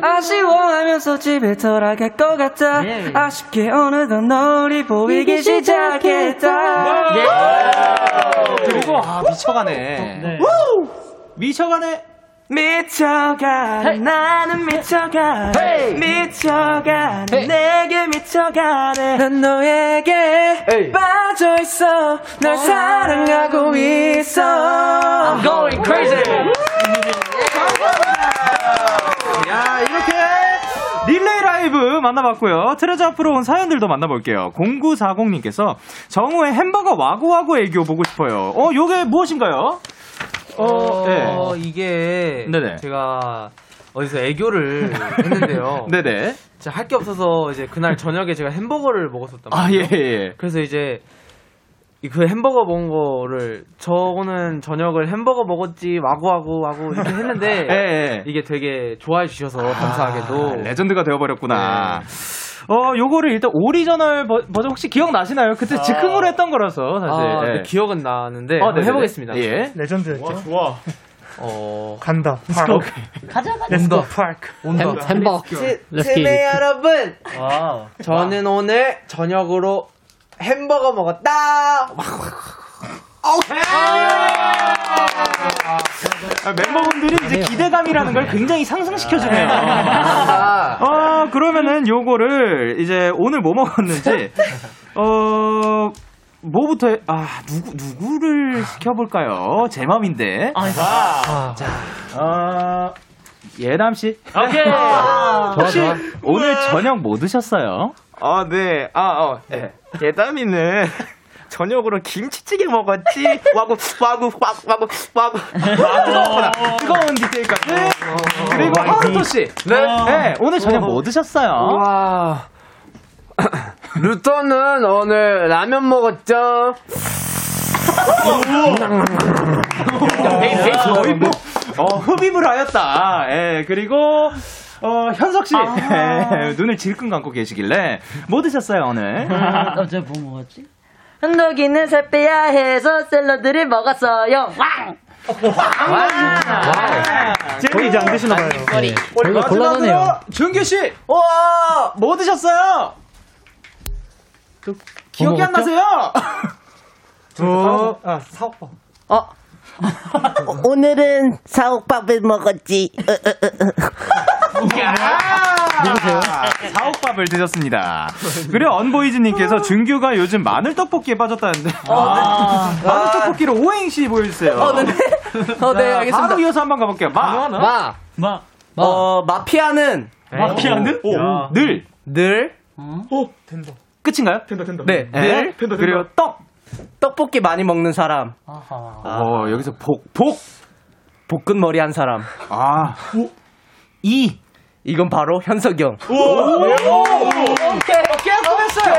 아쉬워하면서 집에 돌아갈 것 같아. 아쉽게 어느덧 너를 보이기 시작했다. 그리고 아 미쳐가네. 미쳐가네. 미쳐가 나는 미쳐가 미쳐가 내게 미쳐가네 난 너에게 빠져있어 널 사랑하고 있어 I'm going crazy. 야 이렇게 릴레이 라이브 만나봤고요. 트레저 앞으로 온 사연들도 만나볼게요. 0940님께서 정우의 햄버거 와구와구 애교 보고 싶어요. 어, 요게 무엇인가요? 어, 네. 이게 네네. 제가 어디서 애교를 했는데요. *laughs* 네네. 제가 할게 없어서 이제 그날 저녁에 제가 햄버거를 먹었었단 아, 말이에요. 예, 예. 그래서 이제 이그 햄버거 먹은 거를 저는 저녁을 햄버거 먹었지 와구와구 와구 이렇게 했는데 *laughs* 예, 예. 이게 되게 좋아해 주셔서 감사하게도 아, 레전드가 되어버렸구나. 어, 요거를 일단 오리지널 버, 전 혹시 기억나시나요? 그때 즉흥으로 했던 거라서, 사실. 아, 예. 네, 기억은 나는데 어, 네네네. 해보겠습니다. 예. 레전드였죠. 좋아. 어 간다. *laughs* 가자, 가자. Let's go 파크. 온다. 햄버거. It. 여러분, wow. 저는 오늘 저녁으로 햄버거 먹었다. *laughs* 아, 멤버분들이 이제 기대감이라는 걸 굉장히 상승시켜주네요. 어, 그러면은 요거를 이제 오늘 뭐 먹었는지, *laughs* 어, 뭐부터, 해- 아, 누구, 누구를 시켜볼까요? 제 맘인데. 아, 자, 어, 예담씨. 오케이. *laughs* 혹시 오늘 저녁 뭐 드셨어요? 아, 네. 아, 어. 예. 예담이는 저녁으로 김치찌개 먹었지. 와구, 와구, 와구, 와구, 와구. 아, 뜨거웠구나. 뜨거운 디테일까지. 그리고 하루토씨. 네. 오늘 저녁 뭐 드셨어요? 와. *laughs* 루터는 오늘 라면 먹었죠. 거의 뭐, 어, 흡입을 하였다. 예, 그리고, 어, 현석씨. 예, *laughs* 눈을 질끈 감고 계시길래, 뭐 드셨어요, 오늘? 어제 뭐 먹었지? 한덕이는 살 빼야 해서 샐러드를 먹었어요 왕 젤리 이제 안 드시나 봐요. 저희가 곤란하네요. 준규 씨! 와, 뭐 드셨어요? 기억이 안 나세요? *laughs* 저, 아, 사오빠. 오늘은 사옥밥을 먹었지 야! 누구세요? 사옥밥을 드셨습니다. 그리고 언보이즈님께서 준규가 요즘 마늘 떡볶이에 빠졌다는데. 아, *laughs* 마늘 떡볶이로 오행시 보여주세요. 어, 네. 어, 네, 자, 알겠습니다. 바로 이어서 한번 가볼게요. 마. 마. 마. 어, 마피아는 마피아는? 오, 늘. 늘 오, 된다. 끝인가요? 된다, 된다. 네, 늘. 늘 그리고 떡. 떡볶이 많이 먹는 사람. 어, 여기서 복, 복. 볶은 머리 한 사람. 아. 이. 이건 바로 현석이 형. 오! 오케이. 깨끗했어요.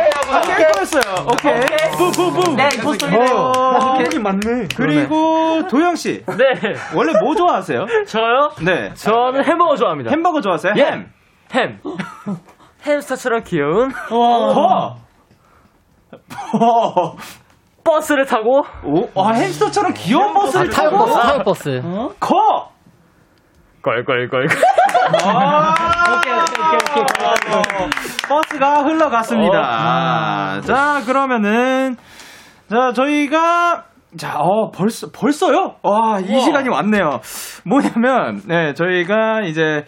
깨끗했어요. 오케이. 부부부. 네, 임포스터이네요. 어, 맞네. 그리고 도영 씨. 네. 원래 뭐 좋아하세요? 저요? 네. 저는 햄버거 좋아합니다. 햄버거 좋아하세요? 예. 햄. 햄. 햄스터처럼 귀여운 거. 버스를 타고 오, 아, 햄스터처럼 귀여운 버스를 타요 타고. 버스, 타요 버스. 거. 껄껄껄. 아, 오케이, 오케이, 오케이, 버스가 흘러갔습니다. 자, 그러면은, 자, 저희가, 자, 어, 벌써, 벌써요? 와, 이 시간이 왔네요. 뭐냐면, 네, 저희가 이제,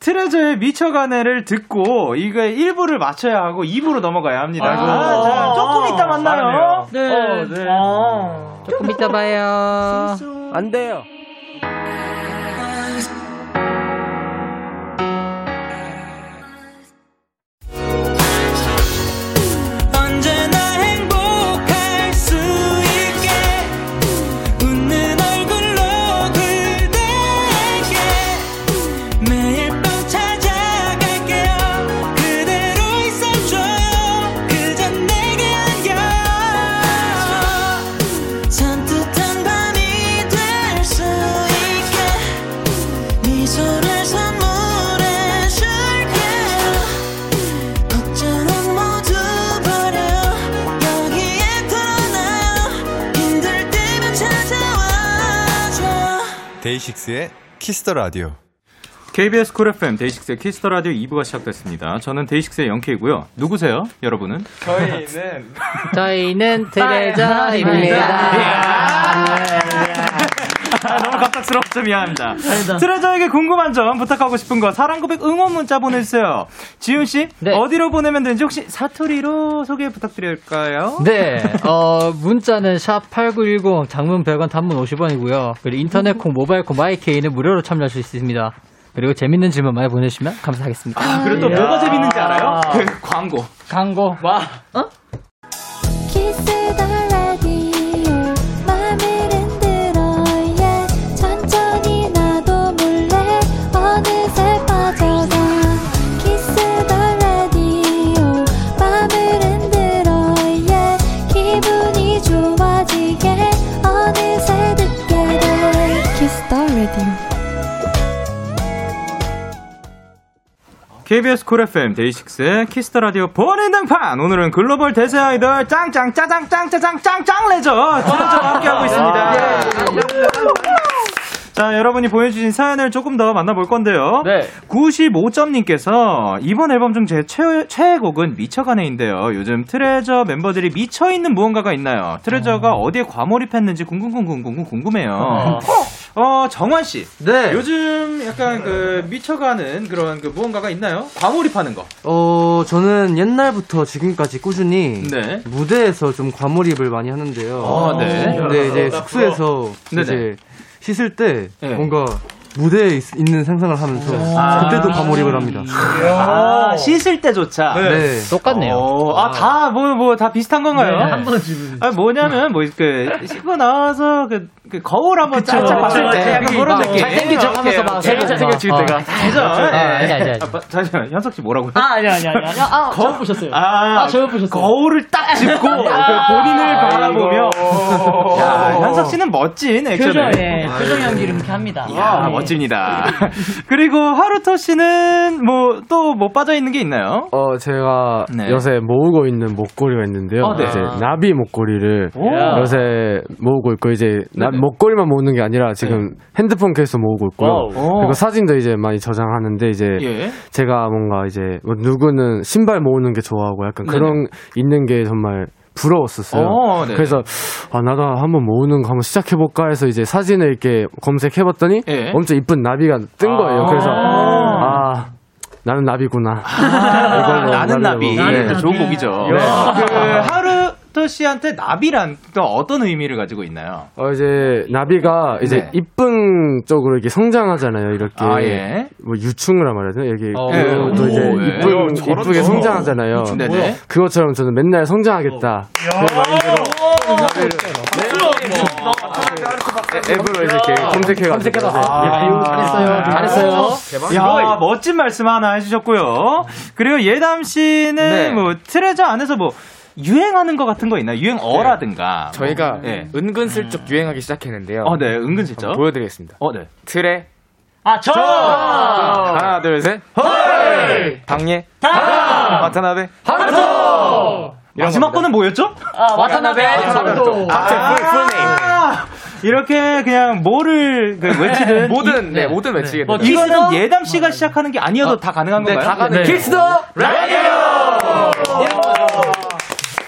트레저의 미쳐가네를 듣고, 이거 1부를 마쳐야 하고 2부로 넘어가야 합니다. 아, 자, 조금 이따 만나요. 네. 어, 네. 조금 이따 봐요. 안 돼요. 데이식스의 키스 더 라디오. KBS 쿨 FM 데이식스의 키스 더 라디오 2부가 시작됐습니다. 저는 데이식스의 영케이고요. 누구세요, 여러분은? 저희는 저희는 트레저입니다. 아, *laughs* 너무 갑작스럽죠 미안합니다. 트레저에게 궁금한 점 부탁하고 싶은 거 사랑 고백 응원 문자 보내주세요. 지훈 씨 어디로 보내면 되는지 혹시 사투리로 소개 부탁드릴까요? 네, 어, 문자는 샵8910, 장문 100원, 단문 50원이고요. 그리고 인터넷 콩, 모바일 콩, 마이케이는 무료로 참여할 수 있습니다. 그리고 재밌는 질문 많이 보내주시면 감사하겠습니다. 아, 그리고 또 뭐가 재밌는지 알아요? 그 광고. 광고. 와. 키 KBS 쿨 FM 데이식스의 키스 더 라디오 본인 등판! 오늘은 글로벌 대세 아이돌 짱짱 짜장 짱짜장 짱짱 레저! 트레저와 함께하고 있습니다. 자, 여러분이 보내주신 사연을 조금 더 만나볼 건데요. 네. 95점님께서 이번 앨범 중 제 최, 최애곡은 미쳐가네인데요. 요즘 트레저 멤버들이 미쳐있는 무언가가 있나요? 트레저가 어디에 과몰입했는지 궁금궁금궁금 궁금해요. 어, 정환씨. 네. 요즘 약간 그 미쳐가는 그런 그 무언가가 있나요? 과몰입하는 거. 어, 저는 옛날부터 지금까지 꾸준히 네. 무대에서 좀 과몰입을 많이 하는데요. 아, 네. 근데 이제 숙소에서 네네. 이제 씻을 때 네. 뭔가 무대에 있, 는 상상을 하면서 아. 그때도 과몰입을 합니다. 아, 씻을 때조차. 네. 똑같네요. 어, 아, 다, 뭐, 뭐, 다 비슷한 건가요? 네. 한번 집은. 아, 뭐냐면, 뭐, 그, 씻고 나와서, 그, 그 거울 한번 그쵸. 쫙쫙 봤을 그쵸. 때, 약간 그런 막 느낌. 잘생긴 척 하면서 막 오케이, 오케이. 잘생겨 찍을 때가. 그죠? 아, 예. 아니, 아니, 아니. 아, 바- 잠시만, 현석 씨 뭐라고요? 아, 아니, 아니, 아니. 아니. 아, 잘못 보셨어요. 아, 아, 잘못 보셨어요. 거울을 딱 짚고, *laughs* 그 본인을 바라보며. 야, 현석 씨는 멋진 액션을. 표정, 예. 표정 연기를 이렇게 합니다. 야, 예. 멋집니다. *laughs* 그리고 하루토 씨는 뭐, 또 뭐 빠져 있는 게 있나요? 어, 제가 네. 요새 모으고 있는 목걸이가 있는데요. 어, 네. 이제 나비 목걸이를 오. 요새 모으고 있고 이제 나- 네네. 목걸이만 모으는 게 아니라 지금 핸드폰 케이스 모으고 있고요. wow. 그리고 사진도 이제 많이 저장하는데 이제 예. 제가 뭔가 이제 뭐 누구는 신발 모으는 게 좋아하고 약간 네네. 그런 있는 게 정말 부러웠었어요. 어, 네네. 그래서 아 나도 한번 모으는 거 한번 시작해 볼까 해서 이제 사진을 이렇게 검색해 봤더니 예. 엄청 이쁜 나비가 뜬 거예요. 그래서 아 나는 나비구나. 아, 이걸로 나는 나비. 네. 좋은 곡이죠. 네. 그 하루토 씨한테 나비란 또 어떤 의미를 가지고 있나요? 어, 이제, 나비가 이제 네. 이쁜 쪽으로 이렇게 성장하잖아요, 이렇게. 아, 예. 뭐 유충이라 말해야 되나? 이렇게. 어, 또, 또 오, 이제 예. 이쁜, 어, 저런 이쁘게 거. 성장하잖아요. 그것처럼 저는 맨날 성장하겠다. 앱으로 이렇게 검색해가지고. 아, 잘했어요. 잘했어요. 야, 멋진 말씀 하나 해주셨고요. 그리고 예담 씨는 네. 뭐 트레저 안에서 뭐 유행하는 거 같은 거 있나요? 유행어라든가. 저희가 뭐, 예. 은근슬쩍 유행하기 시작했는데요. 어, 네, 은근슬쩍. 보여드리겠습니다. 어, 네. 트레. 아, 저! 하나, 둘, 셋. 헐! 방예담! 와타나베. 하루토! 마지막 거는 뭐였죠? 아, 와타나베 하루토. 아, full, full name. 이렇게 그냥 뭐를 그 외치든 모든, 이- 네, 모든 외치게 뭐 됩니다. 이거는 예담 씨가 시작하는 게 아니어도 다 가능한 네, 건가요? 다 가능. 키스 더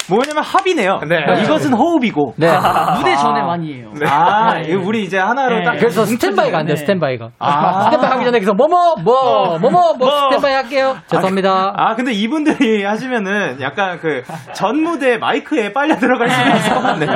뭐냐면 합이네요. 네. 이것은 호흡이고. 네. 무대 전에 많이 해요. 아, 이거 우리 이제 하나로 네. 딱. 그래서. 스탠바이가 안 돼요, 스탠바이가. 아. 스탠바이 하기 전에 계속 뭐뭐, 뭐, 뭐뭐, 뭐, 스탠바이 할게요. 죄송합니다. 아, 근데 이분들이 하시면은 약간 그 전 무대 마이크에 빨려 들어갈 수 있을 것 같네요.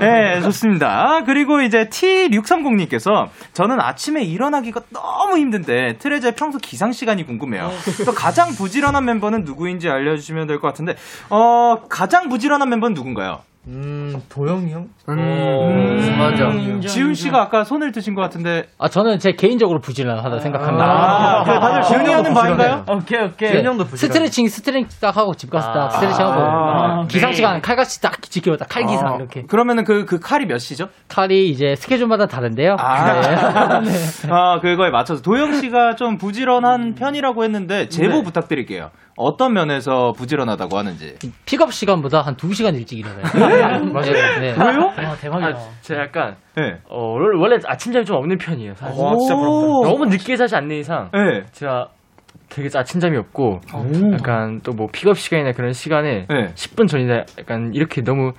네, 좋습니다. 그리고 이제 T630님께서 저는 아침에 일어나기가 너무 힘든데 트레저의 평소 기상 시간이 궁금해요. 또 가장 부지런한 멤버는 누구인지 알려주시면 될 것 같은데, 어, 가장 부지런한 멤버는 누군가요? 음, 도영이 형? 음, 맞아. 지훈 씨가 아까 손을 드신 것 같은데. 아, 저는 제 개인적으로 부지런하다 생각합니다. 아, 그래, 다들 지훈이 하는 바인가요? 오케이, 오케이. 네. 스트레칭, 스트레칭 딱 하고 집 가서 딱 스트레칭 하고. 아. 기상 시간 칼같이 딱 지키고 딱 칼기상 아, 이렇게. 그러면은 그, 그 칼이 몇 시죠? 칼이 이제 스케줄마다 다른데요. 아, 네. *laughs* 아, 그거에 맞춰서 도영 씨가 좀 부지런한 편이라고 했는데 제보 네. 부탁드릴게요. 어떤 면에서 부지런하다고 하는지. 픽업 시간보다 한 2시간 일찍 일어나요. 맞아요. 네. 왜요? 아, 대박이다. 아, 제가 약간 네. 어, 원래- 아침잠이 좀 없는 편이에요. 사실. 와, 진짜 부럽다. 너무 늦게 자지 않는 이상 네. 제가 되게 아침잠이 없고 약간 또 뭐 픽업 시간이나 그런 시간에 네. 10분 전이나 약간 이렇게 너무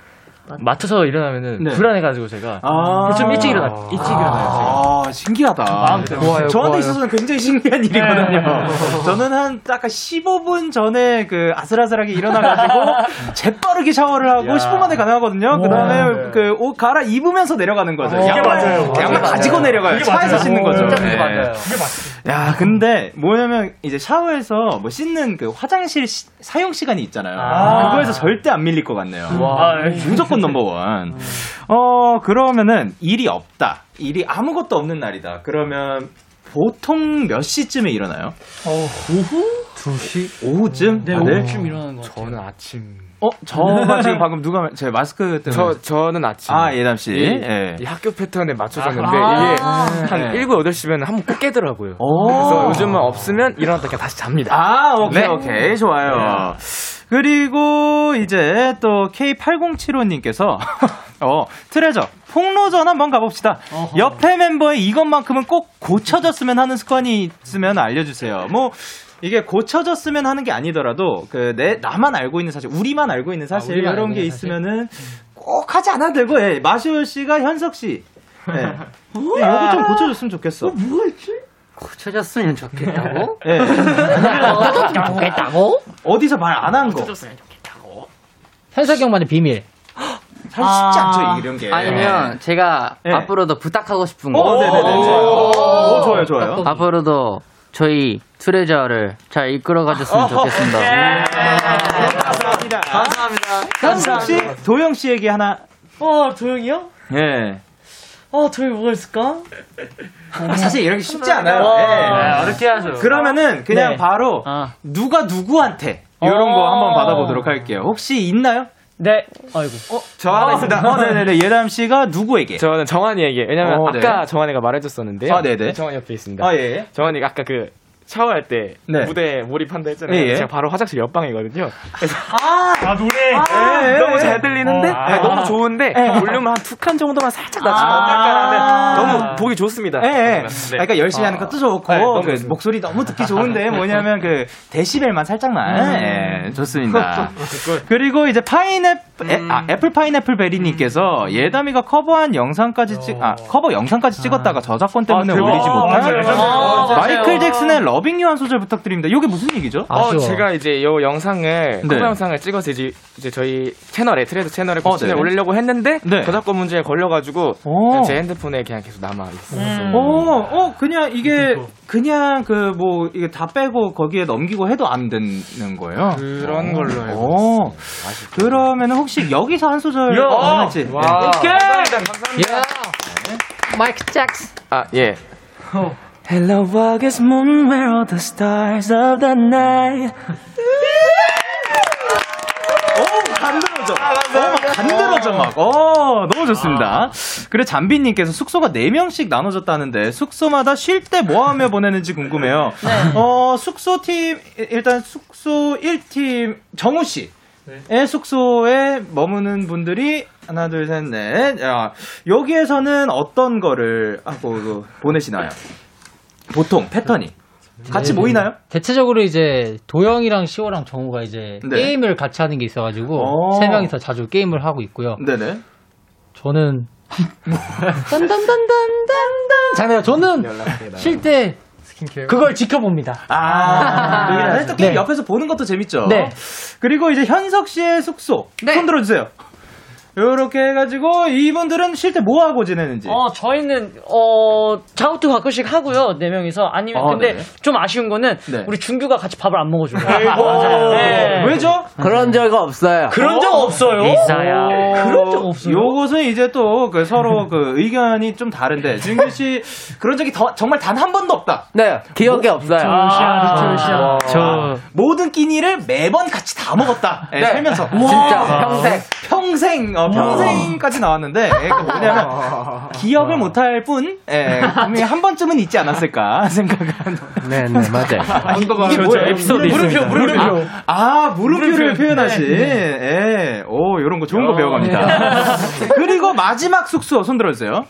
맞춰서 일어나면은 네. 불안해가지고 제가 아. 좀 일찍 일어나 일찍 일어나요. 제가. 아, 신기하다. 마음 때문에. 저한테 있어서는 굉장히 신기한 일이거든요. 저는 한 약간 15분 전에 그 아슬아슬하게 일어나가지고 *laughs* 재빠르게 샤워를 하고 야. 10분 만에 가능하거든요. 그 다음에 그옷 갈아 입으면서 내려가는 거죠. 이게 양말, 맞아요. 양말 가지고 맞아요. 내려가요. 차에서 맞아요. 씻는 거죠. 진짜 그게 네. 맞아요. 야, 근데 뭐냐면 이제 샤워해서 뭐 씻는 그 화장실 시- 사용 시간이 있잖아요. 아. 그거에서 절대 안 밀릴 것 같네요. 와. 무조건 넘버원. 어, 그러면은 일이 없다. 일이 아무것도 없는 날이다. 그러면 보통 몇 시쯤에 일어나요? 오후? 2시? 오후쯤? 네, 다들? 오후쯤 일어나는 거 같아요. 저는 아침. 어, 저가 지금 *laughs* 방금 누가 제 마스크 때문에 저, 저는 아침. 아, 예담 씨. 이, 예. 이 학교 패턴에 맞춰졌는데 아. 이게 한 네. 7, 8시면 한 번 꼭 깨더라고요. 오. 그래서 요즘은 없으면 일어났다 그냥 다시 잡니다. 아, 오케이, 네. 오케이. 좋아요. 그리고 이제 또 K8075님께서, *laughs* 어, 트레저, 폭로전 한번 가봅시다. 옆에 멤버의 이것만큼은 꼭 고쳐졌으면 하는 습관이 있으면 알려주세요. 뭐, 이게 고쳐졌으면 하는 게 아니더라도, 그, 내, 나만 알고 있는 사실, 우리만 알고 있는 사실, 우리만 이런 알고 게 있는 사실? 있으면은 꼭 하지 않아도 되고, 예. 마시오 씨가 현석 씨. 예. *laughs* 이거 좀 고쳐줬으면 좋겠어. 뭐가 있지? 고쳐졌으면 좋겠다고? *laughs* 예. 좋겠다고? 어디서 말 안 한 거. 현석이 형만의 비밀. *gasps* 사실 쉽지 않죠, 이런 게. 아니면 제가 네. 앞으로도 부탁하고 싶은 거. 어, 네네네. 오, 좋아요, 좋아요. 앞으로도 저희 트레저를 잘 이끌어 가줬으면 좋겠습니다. 감사합니다. 감사합니다. 현석 씨, 도영 씨에게 하나. 어, 도영이요? 예. 어, 도영이 뭐가 있을까? 사실 이렇게 쉽지 않아요. 네, 예. 어렵게 하죠. 그러면은 그냥 네. 바로 아. 누가 누구한테 이런 거 한번 받아보도록 할게요. 혹시 있나요? 네. 아이고. 저 하나 있습니다. 어, 네네네. 예담 씨가 누구에게? 저는 정한이에게. 왜냐면 어, 네. 아까 정한이가 말해줬었는데요. 아, 네네. 정한이 옆에 있습니다. 아, 예. 정한이가 아까 그 샤워할 때 네. 무대 몰입한다 했잖아요. 예, 예. 제가 바로 화장실 옆방이거든요. 그래서 아 노래. 예, 예, 너무 예. 잘 들리는데 어, 아. 네, 너무 좋은데 볼륨을 한 두 칸 정도만 살짝 낮추면 하는데 너무 보기 좋습니다. 예, 예. 네. 그러니까 열심히 하는 것도 좋고 네, 너무 그. 목소리 너무 듣기 좋은데 *laughs* 뭐냐면 그 데시벨만 살짝만 예, 좋습니다. *laughs* 그리고 이제 파인애플 애, 아, 애플 파인애플 베리님께서 예담이가 커버한 영상까지 찍, 아 커버 영상까지 찍었다가 저작권 때문에 아. 올리지 아, 못한 맞아요, 맞아요. 아. 잭슨의 Loving You 한 소절 부탁드립니다. 이게 무슨 얘기죠? 어, 제가 이제 요 영상을 네. 커버 영상을 찍어서 이제, 이제 저희 채널에 트레저 채널에 어, 고치에 네. 올리려고 했는데 네. 저작권 문제에 걸려가지고 오. 그냥 제 핸드폰에 그냥 계속 남아 있어요. 어, 어, 그냥 이게, 그냥 그 뭐, 이게 다 빼고 거기에 넘기고 해도 안 되는 거예요? 그런 걸로 알고 어, 그러면 혹시 여기서 한 소절 야. 가능할지? 와. 네. 오케이. 감사합니다. 감사합니다. 마이크 잭스. 아, 예. Hello, August moon, where are the stars of the night? 오, 간들어져. 어, 막 간들어져, 막. 어, 너무 좋습니다. 그래, 잠비님께서 숙소가 4명씩 나눠졌다는데, 숙소마다 쉴 때 뭐 하며 보내는지 궁금해요. 어, 숙소팀, 일단 숙소 1팀, 정우씨. 의 숙소에 머무는 분들이 하나, 둘, 셋, 넷. 야, 여기에서는 어떤 거를 하고 그 보내시나요? 보통 패턴이. 같이 네, 모이나요? 대체적으로 이제 도영이랑 시호랑 정우가 이제 네. 게임을 같이 하는 게 있어가지고 어. 세 명이서 자주 게임을 하고 있고요. 네네. 저는 *laughs* 딴딴딴딴딴딴 장난 저는 쉴때 그걸 지켜봅니다. 아, 헬스 게임 네. 옆에서 보는 것도 재밌죠. 네. 그리고 이제 현석 씨의 숙소 손 들어주세요. 요렇게 해가지고 이분들은 쉴때뭐 하고 지내는지. 어, 저희는, 어, 작업도 가끔씩 하고요, 네 명이서. 아니면, 아, 근데 네. 좀 아쉬운 거는, 네. 우리 준규가 같이 밥을 안 먹어줘요. 에이구. 맞아요. 네. 왜죠? 그런 적 없어요. 그런 적 없어요? 이사야. 그런 적 없어요? 요것은 이제 또 그 서로 그 의견이 좀 다른데 준규 씨 그런 적이 더, 정말 단 한 번도 없다. 네, 기억이 없어요. 아, 저 모든 끼니를 매번 같이 다 먹었다. 예, 네. 살면서 진짜 평생. 평생 어, 평생까지 나왔는데 예, 그 뭐냐면 *laughs* 기억을 못할 뿐 예, 분명히 한 번쯤은 있지 않았을까 *laughs* 생각은. 네, 네, 맞아요. *laughs* 이게 뭐예요? 에피소드 물음표. 물음표. 아, 물음표를 물음표. 표현하신. 예. 오, 요런 거 좋은 거 배워갑니다. 그리고 마지막 숙소 손 들어주세요.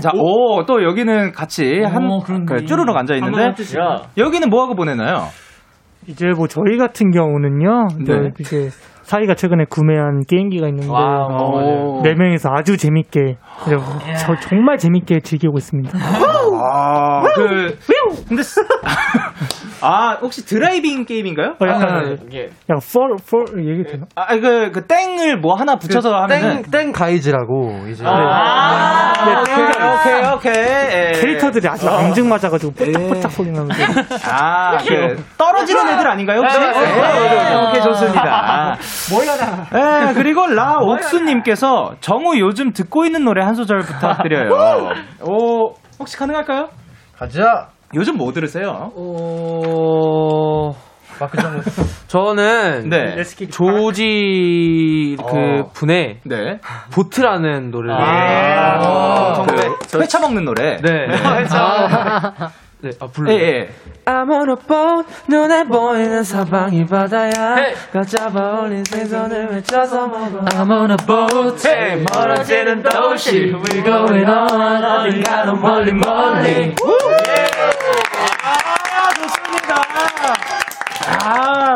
자, 오, 또 여기는 같이 한, 그, 쭈르륵 앉아 있는데, 여기는 뭐 하고 보내나요? 이제 뭐 저희 같은 경우는요. 네. 네. 이제 사히가 최근에 구매한 게임기가 있는데 wow. 네 명이서 아주 재밌게 저 정말 재밌게 즐기고 있습니다. *laughs* 아, 그, 근데, 쓰- *laughs* 아, 혹시 driving 게임인가요? 어, 약간 아, 약간 Fall Fall 얘기 되나? 아, 그, 그 땡을 뭐 하나 붙여서 하면은. 땡, 땡 Guys라고 이제 아, 오케이, 오케이, 오케이. 예. 캐릭터들이 아주 앙증 맞아가지고 뽀짝뽀짝 소리 나면서 아, 그, 떨어지는 애들 아닌가요, 혹시? 네, 네, 네. 네, 오케이, 좋습니다. 몰라라. 예, 그리고 라옥수님께서 정우 요즘 듣고 있는 노래 한 소절 부탁드려요. 오, 혹시 가능할까요? 가자. 요즘 뭐 들으세요? 어... 저는 네. 조지 그 어. 분의 네. 보트라는 노래를 아, 어, 그 회차 먹는 노래. 네. 회차. 네, 아, 불러. 예, 예. I'm on a boat 눈에 보이는 사방이 바다야. 가잡아 올린 생선을 외쳐서 먹어. I'm on a boat. Hey, 멀어지는 도시. We're going on 어딘가로 멀리 멀리. 아, 좋습니다.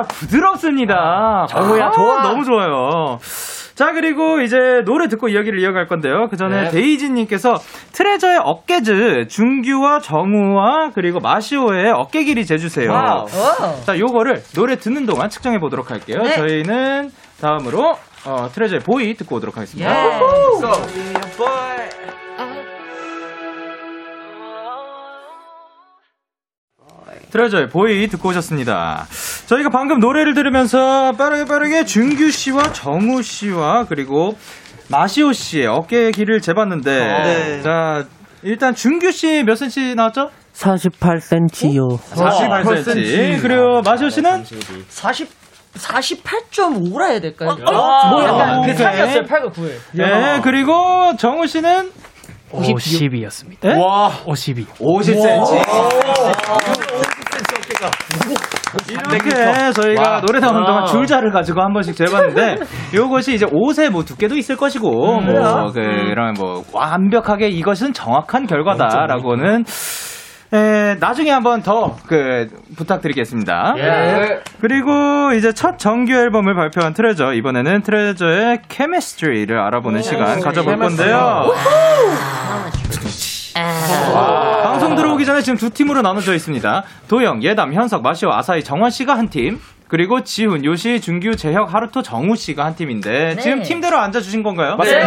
아, 부드럽습니다. 정우야, 아, 좋아. 너무 좋아요. 자, 그리고 이제 노래 듣고 이야기를 이어갈 건데요. 그 전에 네. 데이지님께서 트레저의 어깨즈, 준규와 정우와 그리고 마시호의 어깨 길이 재주세요. wow. 자, 요거를 노래 듣는 동안 측정해 보도록 할게요. 네. 저희는 다음으로 어, 트레저의 Boy 듣고 오도록 하겠습니다. 예. 트레저의 보이 듣고 오셨습니다. 저희가 방금 노래를 들으면서 빠르게 빠르게 준규 씨와 정우 씨와 그리고 마시오 씨의 어깨 길을 재봤는데 네. 자 일단 준규 씨몇 센치 나왔죠? 48cm요. 48cm. 그리고 마시오 씨는 40, 48.5라 해야 될까요? 어? 뭐 어, 약간 그 오케이. 사이였어요, 8과 9에. 네, 그리고 정우 씨는 52였습니다. 네? 와, 52. 50cm. 이렇게 저희가 와. 노래 나오는 동안 와. 줄자를 가지고 한 번씩 재봤는데 요것이 이제 옷의 뭐 두께도 있을 것이고 음. 뭐 그런 뭐 완벽하게 이것은 정확한 결과다라고는 에, 나중에 한번 더 그 부탁드리겠습니다. 예. 그리고 이제 첫 정규 앨범을 발표한 트레저 이번에는 트레저의 케미스트리를 알아보는 시간 가져볼 건데요. 방송 들어오기 전에 지금 두 팀으로 나눠져 있습니다. 도영, 예담, 현석, 마시오, 아사히, 정환 씨가 한 팀. 그리고 지훈, 요시, 준규, 재혁, 하루토, 정우 씨가 한 팀인데 네. 지금 팀대로 앉아 주신 건가요? 맞습니다.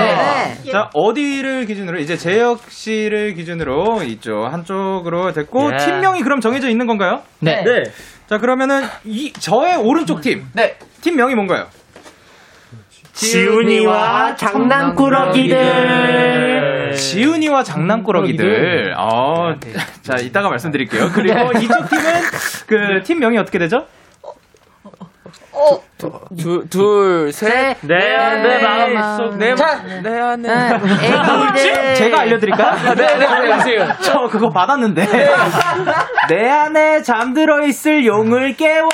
네. 자 어디를 기준으로 이제 재혁 씨를 기준으로 이쪽 한쪽으로 됐고 예. 팀명이 그럼 정해져 있는 건가요? 네. 네. 자 그러면은 이 저의 오른쪽 팀. 네. 팀명이 뭔가요? 지훈이와 장난꾸러기들. 지훈이와 장난꾸러기들. 어, 자, 이따가 말씀드릴게요. 그리고 *laughs* 이쪽 팀은 그 팀명이 어떻게 되죠? 두, 둘, 셋. 내 안에 마음속 내, 자, 내 안에. 뭐지? 제가 알려드릴까요? 네, 네, 알려주세요. 저 그거 받았는데. *laughs* 내 안에 잠들어 있을 용을 깨워.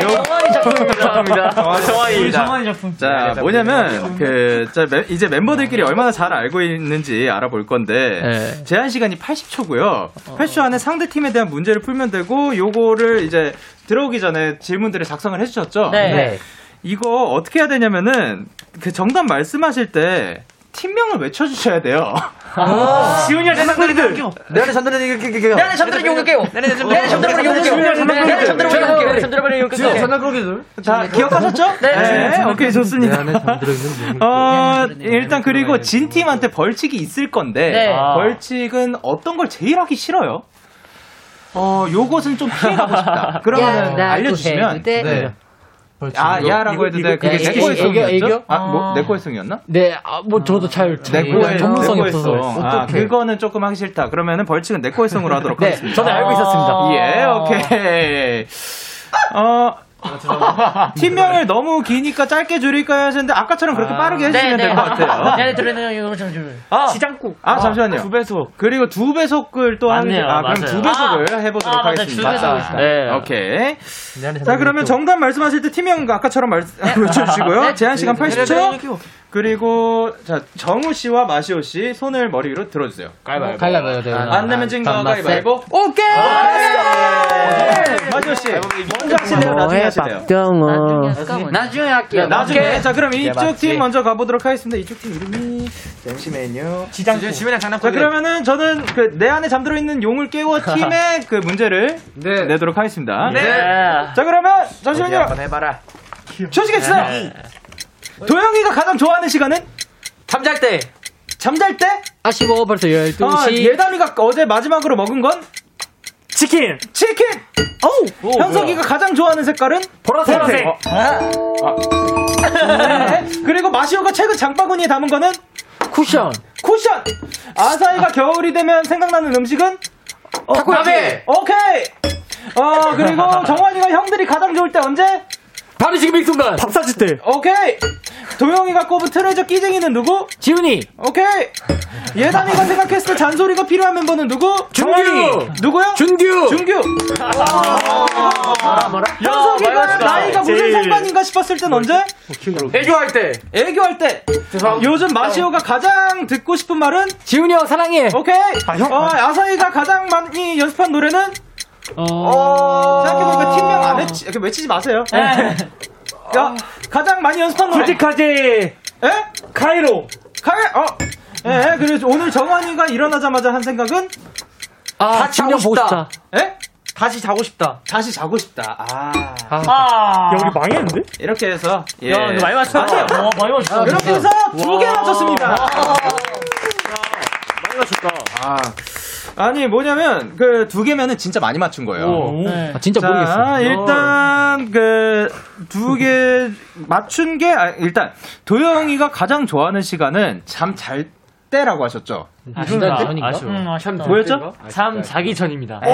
정환이 작품입니다. 정환이입니다. 정환이 작품. 자, 뭐냐면, 그, 자, 멤- 이제 멤버들끼리 얼마나 잘 알고 있는지 알아볼 건데, 네. 제한 시간이 80초고요. 80초 안에 상대 팀에 대한 문제를 풀면 되고, 요거를 이제 들어오기 전에 질문들을 작성을 해주셨죠? 네. 네. 이거 어떻게 해야 되냐면은, 그 정답 말씀하실 때, 팀명을 외쳐주셔야 돼요. 지훈이와 장난꾸러기들. 내 안에 잠드는 이거 깨워. 내 안에 잠들어 용을 깨워. 내 안에 잠들어 용을 깨워. 내 안에 잠들어 용을 깨워. 내 안에 잠들어 용을 깨워. 내 안에 잠들어 용을 깨워. 장난꾸러기들. 자, 기억하셨죠? 네. 오케이, 좋습니다. 어, 일단 그리고 진 팀한테 벌칙이 있을 건데 네. 아. 벌칙은 어떤 걸 제일 하기 싫어요? 어, 요것은 좀 피해가고 싶다. *laughs* 그러면 야, 알려주시면. 네. 아, 야라고 해도 돼. 그게 이거- 내코의 애교, 송이었죠? 애교? 아, 뭐, 내코의 송이었나? 네, 아, 뭐 저도 잘 내코의 전문성이 내코의 없어서. 송. 아. 그거는 조금 하기 싫다. 그러면은 벌칙은 내코의 송으로 하도록 네, 하겠습니다. 저는 알고 있었습니다. 예, 오케이. 어, 팀명을 너무 기니까 짧게 줄일까요 하셨는데 아까처럼 그렇게 빠르게 해주시면 될 것 같아요. 내 안에 들어있는 용을 잠들. 아, 지장국. 아, 잠시만요. 두 배속. 그리고 두 배속을 또 하는 아, 그럼. 두 배속을 아, 해보도록 아. 하겠습니다. 네, 오케이. 자, 그러면 정답 말씀하실 때 팀명 아까처럼 말, *laughs* 외쳐주시고요. 네. 제한 시간 네, 네, 80초. 그리고, 자, 정우 씨와 마시오 씨 손을 머리 위로 들어주세요. 가위바위보. 가위바위보, 네. 안 내면 진거 가위바위보. 오케이! 마시오 씨, 먼저 하실래요? 나중에 하실래요? 박정호. 나중에 할게요. 나중에. 자, 그럼 이쪽. 팀 먼저 가보도록 하겠습니다. 이쪽 팀 이름이. 잠시만요. 지장구. 지훈이랑 자, 장난꾸러기. 그러면은 저는 그 내 안에 잠들어 있는 용을 깨워 *laughs* 팀의 그 문제를 내도록 하겠습니다. 네. 자, 그러면 잠시만요. 한번 해봐라. 조식해 주세요. 도영이가 가장 좋아하는 시간은 잠잘 때. 잠잘 때? 아시고 벌써 12시. 아, 예담이가 어제 마지막으로 먹은 건 치킨. 치킨. 오, 현석이가 가장 좋아하는 색깔은 보라색. 어. 네. 그리고 마시오가 최근 장바구니에 담은 거는 쿠션. 쿠션. 아사히가 겨울이 되면 생각나는 음식은 타코야키. 오케이. 어 그리고 정환이가 형들이 가장 좋을 때 언제? 밤이 지금 이 순간. 밥 사줄 때. 오케이. 도영이가 꼽은 트레저 끼쟁이는 누구? 지훈이. 오케이. 예담이가 생각했을 때 잔소리가 필요한 멤버는 누구? 준규. 누구요? 준규. 준규. 뭐라, 뭐라? 현석이가 나이가 무슨 제일- 상관인가 싶었을 땐 언제? 애교할 때. 애교할 때. 요즘 마시오가 가장 듣고 싶은 말은? 지훈이 형 사랑해. 오케이. 어, 아사히가 가장 많이 연습한 노래는? 어. 생각해보니까 팀명 안 했지. 이렇게 외치지 마세요. *laughs* 야, 가장 많이 연습한 노래. 솔직하지. 에? 카이로. 가게, 어. 예, 그래서 오늘 정환이가 일어나자마자 한 생각은? 아, 형 자고 보고 싶다. 싶다. 에? 다시 자고 싶다. 다시 자고 싶다. 아. 야, 우리 망했는데? 이렇게 해서. 예. 야, 많이 맞췄다. 아니요. 와, 많이 맞췄다. 이렇게 해서 두 개 맞췄습니다. 많이 맞췄다. 아. 아니, 뭐냐면, 그, 두 개면은 진짜 많이 맞춘 거예요. 네. 아, 진짜 자, 모르겠어. 일단 그 두 개 맞춘 게 아, 일단 도영이가 가장 좋아하는 시간은 잠 잘 때라고 하셨죠. 아쉽다. 아쉬워. 음, 아쉽다. 뭐였죠? 잠 자기 전입니다. 네,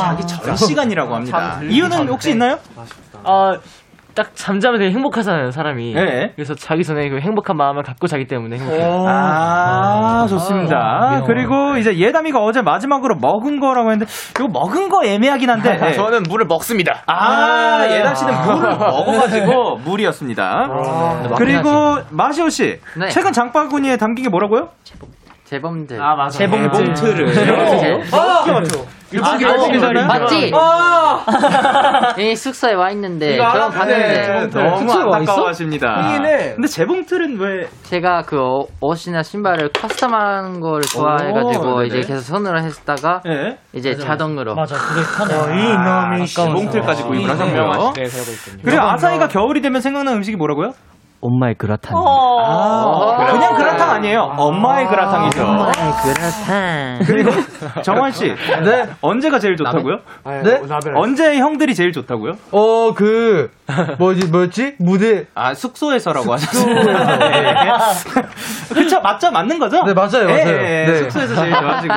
자기 전 시간이라고 합니다. 이유는 혹시 있나요? 어, 딱 잠자면 되게 행복하잖아요, 사람이. 네. 그래서 자기 전에 그 행복한 마음을 갖고 자기 때문에 행복해요. 아, 좋습니다. 그리고 이제 예담이가 어제 마지막으로 먹은 거라고 했는데, 이거 먹은 거 애매하긴 한데. 네. *laughs* 저는 물을 먹습니다. 아, 예담 씨는 물을 먹어가지고 물이었습니다. 그리고 마시오 씨, 네. 최근 장바구니에 담긴 게 뭐라고요? 재범들. 아, 맞아. 재봉틀을. 재봉틀. 아, 아, 재봉틀. 맞지? 아! 이 숙소에 와 있는데 알았는데. 봤는데 너무 안타까워하십니다. 근데 재봉틀은 왜? 제가 그 어- 옷이나 신발을 커스텀한 걸 좋아해가지고 오, 이제. 계속 손으로 했다가 이제 자동으로 맞아 그게 편해 어, 이 놈이 재봉틀까지 구입을 하셨고요. 그리고 아사히가 겨울이 되면 생각나는 음식이 뭐라고요? 엄마의 그라탕. 아, 그냥 그라탕 아니에요. 엄마의 그라탕이죠. 그라탕. 그리고 정환 씨, 네 언제가 제일 좋다고요? 네? 언제 형들이 제일 좋다고요? 어, 그, 뭐지, 뭐였지? 무대. 아 숙소에서라고 하셨어요. *laughs* 그쵸 맞죠 맞는 거죠? 네, 맞아요, 예, 맞아요. 예, 네. 숙소에서 제일 좋아지고.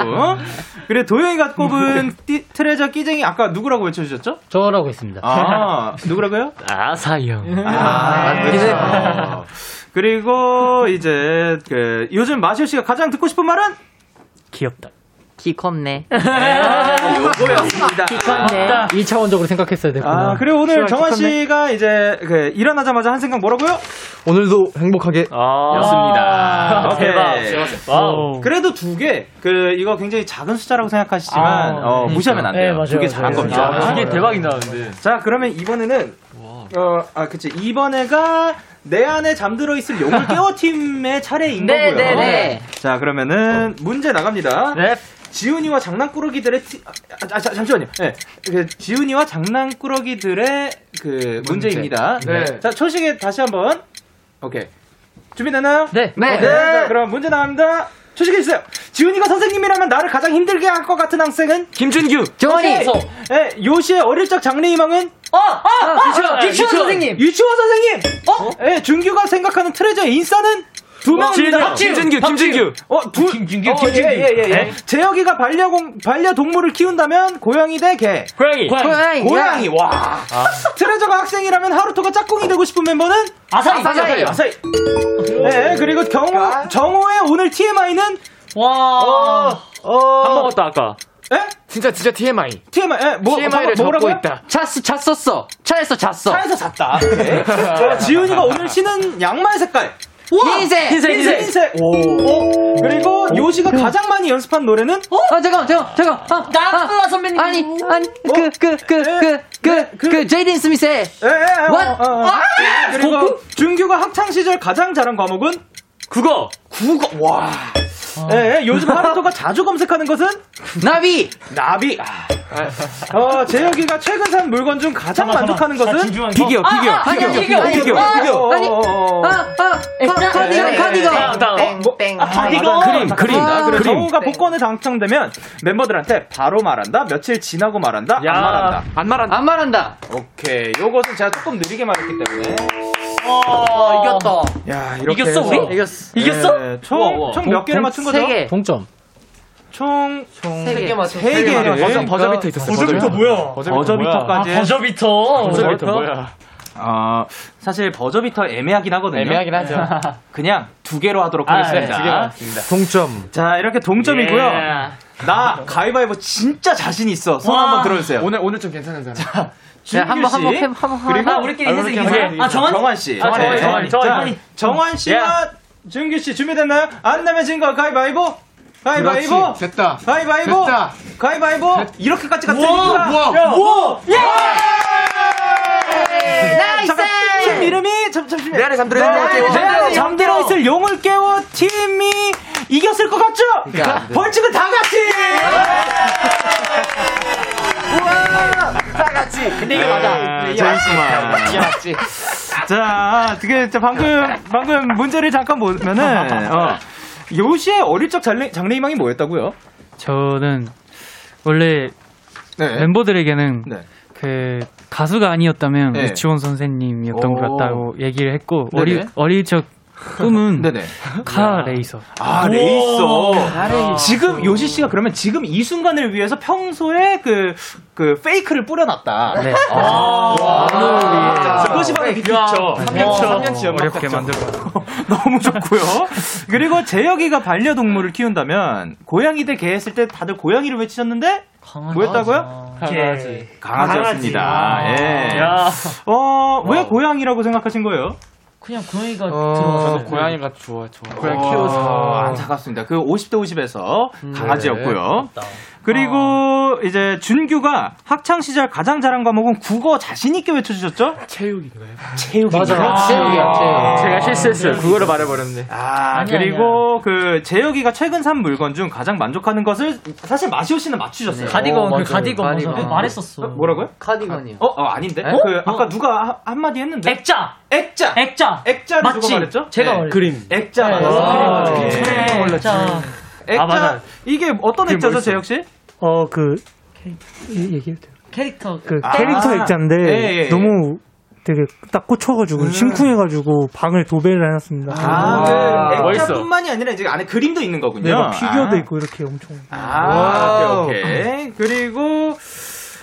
그래 도영이가 꼽은 띠- 트레저 끼쟁이 아까 누구라고 외쳐주셨죠? 저라고 했습니다. 아 누구라고요? *laughs* 아사히 형. 아, 그렇죠. *laughs* 그리고 이제 그 요즘 마시오 씨가 가장 듣고 싶은 말은 귀엽다. 키 컸네. *laughs* 요거였습니다. 네. 2차원적으로 생각했어야 됐구나. 아 그리고 오늘 정환 씨가 이제 그 일어나자마자 한 생각 뭐라고요? 오늘도 행복하게. 였습니다. 오케이. 대박. 그래도 두 개, 그, 이거 굉장히 작은 숫자라고 생각하시지만, 아, 어, 그러니까. 무시하면 안 네, 돼요. 맞아요, 두개 잘한. 겁니다. 아, 이게 대박이다, 근데. 자, 그러면 이번에는, 어, 아, 그치. 이번에가 내 안에 잠들어 있을 용을 *laughs* 깨워 팀의 차례인 네, 거고요. 네, 네. 자, 그러면은 문제 나갑니다. 네. 지훈이와 장난꾸러기들의 티, 아, 아, 자, 잠시만요. 네. 그 지훈이와 장난꾸러기들의 그 문제입니다. 네. 자, 초식에 다시 한번. 오케이. 준비됐나요? 네. 네. 네. 자, 그럼 문제 나갑니다. 초식해 주세요. 지훈이가 선생님이라면 나를 가장 힘들게 할 것 같은 학생은 김준규. 정원이. 네, 요시의 어릴 적 장래 희망은 어, 아, 아, 유치원, 유치원 유치원. 선생님. 유치원 선생님. 어? 네, 준규가 생각하는 트레저 인싸는 두 명입니다. 김준규, 김준규. 어, 두, 김준규, 어, 김준규. 예, 예, 예, 예. 네. 재혁이가 반려공, 반려동물을 키운다면 고양이 대 개. 고양이. 고양이. 고양이, 와. 트레저가 학생이라면 하루토가 짝꿍이 되고 싶은 멤버는? 아사히. 아사히. 아사히. 네, 그리고 경호, 정호의 오늘 TMI는? 와. 어, 밥 먹었다, 아까. 에? 진짜 진짜 TMI. TMI, 에, 뭐, TMI를 뭐, 뭐라고요? 있다. 잤어, 잤었어. 차에서 잤어. 차에서 잤다. 자, 지훈이가 오늘 신은 양말 색깔. 흰색. 흰색, 흰색, 흰색. 오. 오. 그리고 요시가 가장 많이 연습한 노래는? 아 잠깐 잠깐 잠깐 아, 나쁘다 선배님. 아니 아니 그그그그 그 그 제이든 스미스의 에, 에, 에, What? 어, 어, 어. 그리고 준규가 학창 시절 가장 잘한 과목은? 국어. 국어. 와. 예, 요즘 *laughs* 하루토가 자주 검색하는 것은? 나비 나비. 아. 어, 재혁이가 최근 산 물건 중 가장 잠깐만, 만족하는 잠깐만. 것은? 거. 피규어, 피규어, 아, 피규어, 아니, 피규어, 아니, 피규어, 아니, 피규어. 아니, 어, 어, 어. 아아 카디건 카디건. 아, 가디건. 그림, 그림. 아, 그림. 정우가 복권에 당첨되면 멤버들한테 바로 말한다, 며칠 지나고 말한다, 야. 안 말한다. 안 말한다. 안 말한다 오케이. 요것은 제가 조금 느리게 말했기 때문에. 어 이겼다 야, 이렇게 이겼어, 해서 우리? 이겼어 이겼어? 네, 총, 우와, 우와. 총몇 개를 맞춘 거죠? 세 개 동점. 총, 세개 세 개를. 버저 버저비터 있었어. 버저비터 뭐야? 버저비터까지. 아, 버저비터. 버저비터 뭐야? 어, 사실 버저비터 애매하긴 하거든요. 애매하긴 하죠. *laughs* 그냥 두 개로 하도록 아, 하겠습니다. 네, 두 개로 하겠습니다. 동점. 자, 이렇게 동점이고요. 예. 나 가위바위보 진짜 자신 있어. 손 와. 한번 들어주세요. 오늘 오늘 좀 괜찮은 사람. 준규 한번, 씨, 한번 해, 한번 해. 그리고 아, 우리끼리 아, 인생 우리끼리 인생. 아, 정환이? 정환 씨. 아, 네. 자, 정환이. 정환 씨와 준규 씨 준비됐나요? 안 내면 진거 가위바위보. 가위바위보. 그렇지. 됐다. 가위바위보. 됐다. 가위바위보. 이렇게까지 갔으니까. 우와, 우와, 야, 우와. nice 잠깐 팀 이름이 잠 잠시만. 내 안에 잠들어 있는 네. 내 안에 잠들어 있을 용을 깨워 팀이 이겼을 것 같죠? 그러니까. 벌칙은 다 같이. 우와, 다 같이. 근데 이게 맞아. 이게 맞지. 이게 맞지. 자, 되게 자, 방금 방금 문제를 잠깐 보면은 어, 요시의 어릴 적 장래, 장래희망이 뭐였다고요? 저는 원래 네. 멤버들에게는 네. 그 가수가 아니었다면 네. 유치원 선생님이었던 것 오. 같다고 얘기를 했고 네네. 어리 어릴 적 꿈은 *laughs* 네네. 카 레이서. 아, 레이서. 지금 요시 씨가 그러면 지금 이 순간을 위해서 평소에 그, 그 페이크를 뿌려놨다. 네. 아, 와. 그것이 바로 빅피처. 야. 3년치, 와. 3년치 연막 어렵게. 만들고. *laughs* 너무 좋고요. 그리고 재혁이가 반려동물을 키운다면 고양이 대 개 했을 때 다들 고양이를 외치셨는데 뭐였다고요? 강아지. 강아지였습니다. 강아지. 예. 야. 어, 왜 고양이라고 생각하신 거예요? 그냥 고양이가 어, 들어왔어요. 저도 고양이가 좋아, 좋아. 고양이 키워서 안타깝습니다. 그 50대 50에서 강아지였고요. 그리고 이제 준규가 학창 시절 가장 잘한 과목은 국어 자신 있게 외쳐주셨죠? 체육인가요? 체육인가요? 맞아. 체육이야, 체육. 제가 실수했어요. 그거를 말해버렸네. 아, 아니야, 그리고 그 재혁이가 최근 산 물건 중 가장 만족하는 것을 사실 마시오 씨는 맞추셨어요. 가디건, 그 가디건 맞아. 말했었어. 어, 뭐라고요? 카디건이요. 어, 어 아닌데? 어? 그 아까 누가 하- 한마디 했는데? 액자. 액자. 액자. 액자를 맞지? 누가 말했죠? 제가 네. 말했죠. 그림. 액자 네, 맞았어. 그림. 그림. 그래, 몰랐지. 액자. 액자. 아, 맞아요. 이게 어떤 그게 액자죠, 뭐였어? 재혁 씨? 어, 그, 이- 얘기해도 돼요. 캐릭터. 그 아. 캐릭터 액자인데 예, 예. 너무 되게 딱 꽂혀가지고 심쿵해가지고 방을 도배를 해놨습니다. 아, 그 멋있어. 액자뿐만이 아니라 이제 안에 그림도 있는 거군요. 네, 막 피규어도 아. 있고 이렇게 엄청. 아, 오케이, 오케이. 그리고,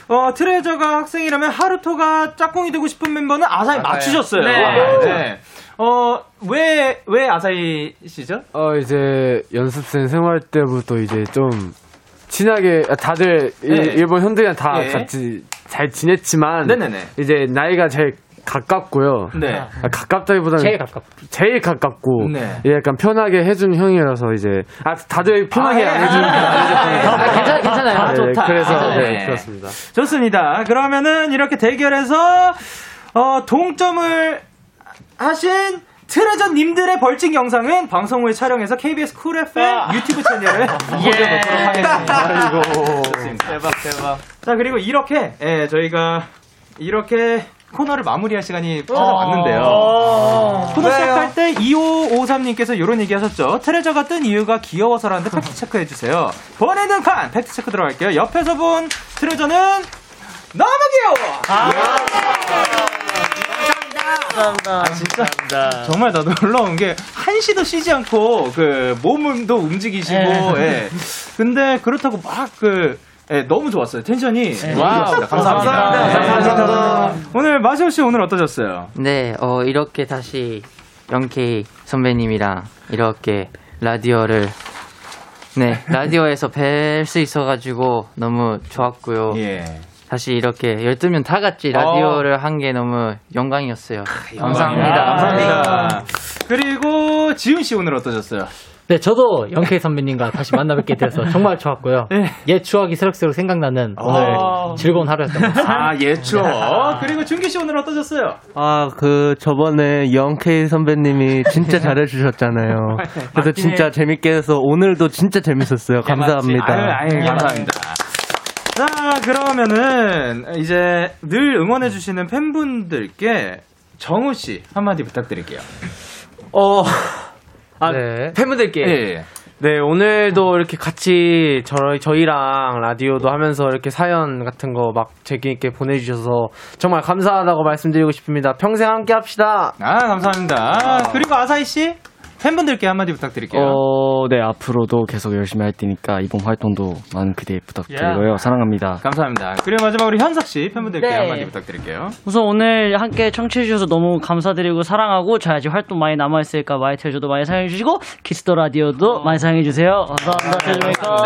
어, 트레저가 학생이라면 하루토가 짝꿍이 되고 싶은 멤버는 아사히 아사히. 맞추셨어요. 네. 네. 어, 왜, 왜 아사히 시죠? 어 이제 연습생 생활 때부터 이제 좀 친하게 아, 다들 이- 네. 일본 현대랑 다 예. 같이 잘 지냈지만 네네네. 이제 나이가 제일 가깝고요. 네. 아, 가깝다기보다는 제일 가깝. 제일 가깝고 네. 예, 약간 편하게 해준 형이라서 이제 아 다들 편하게 아, 안 예. 해주는 아, 괜찮- 괜찮아요. 아, 네, 좋다. 그래서 아, 네, 네. 그렇습니다. 좋습니다. 그러면은 이렇게 대결해서, 어, 동점을 하신 트레저 님들의 벌칙 영상은 방송 후에 촬영해서 KBS 쿨 FM 유튜브 채널에 올려놓도록 *laughs* 하겠습니다. 아이고. 좋습니다. 대박, 대박. 자, 그리고 이렇게, 예, 저희가 이렇게 코너를 마무리할 시간이 찾아왔는데요. 어. 코너 왜요? 시작할 때 2553님께서 이런 얘기 하셨죠. 트레저가 뜬 이유가 귀여워서라는데 팩트 체크해주세요. 번외는 칸! 팩트 체크 들어갈게요. 옆에서 본 트레저는 너무 귀여워! 감사합니다. 아, 진짜. 정말 나 놀라운 게 한시도 쉬지 않고 그 몸도 움직이시고, 네. 예. 근데 그렇다고 막 그, 예, 너무 좋았어요. 텐션이. 와우. 좋았습니다. 감사합니다. 감사합니다. 감사합니다. 오늘 마시호 씨 오늘 어떠셨어요? 네, 어, 이렇게 다시 영케이 선배님이랑 이렇게 라디오를 네, 라디오에서 뵐 수 있어가지고 너무 좋았고요. 예. 다시 이렇게 12명 다 같이 라디오를 한게 너무 영광이었어요. 감사합니다. 감사합니다. 그리고 지훈 씨 오늘 어떠셨어요? 네, 저도 영케이 선배님과 다시 만나 뵙게 돼서 정말 좋았고요. 옛 추억이 새록새록 생각나는 오늘 아. 즐거운 하루였던 것 같습니다. 아, 예, 추억. 그리고 준기 씨 오늘 어떠셨어요? 아, 그, 저번에 영케이 선배님이 진짜 잘해주셨잖아요. 그래서 진짜 해. 재밌게 해서 오늘도 진짜 재밌었어요. 감사합니다. 아유, 아유, 감사합니다. 자, 그러면은 이제 늘 응원해 주시는 팬분들께 정우 씨 한마디 부탁드릴게요. 어, 아, 네. 팬분들께. 예. 네, 오늘도 이렇게 같이 저희, 저희랑 라디오도 하면서 이렇게 사연 같은 거 막 재미있게 보내주셔서 정말 감사하다고 말씀드리고 싶습니다. 평생 함께 합시다. 아, 감사합니다. 그리고 아사히 씨 팬분들께 한마디 부탁드릴게요. 어, 네, 앞으로도 계속 열심히 할 테니까 이번 활동도 많은 기대 부탁드리고요. 사랑합니다. 감사합니다. 그리고 마지막으로 현석 씨 팬분들께 네. 한마디 부탁드릴게요. 우선 오늘 함께 청취해주셔서 너무 감사드리고 사랑하고 저희 아직 활동 많이 남아있으니까 My Treasure도 많이 사랑해주시고 키스 더 라디오도 많이 사랑해주세요. 감사합니다. 트레저메이커.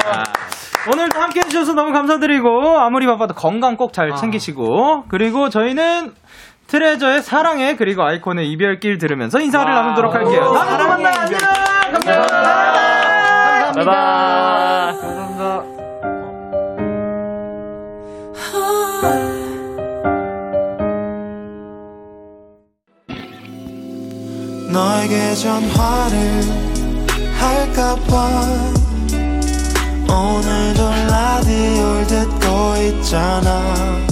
오늘도 함께 해주셔서 너무 감사드리고 아무리 바빠도 건강 꼭 잘 챙기시고 그리고 저희는 트레저의 사랑해 그리고 아이콘의 이별길 들으면서 인사를 나누도록 할게요. 다음에 또 만나요. 안녕. 감사합니다. 바이바이. 감사합니다. 너에게 전화를 할까봐 오늘도 라디오를 듣고 있잖아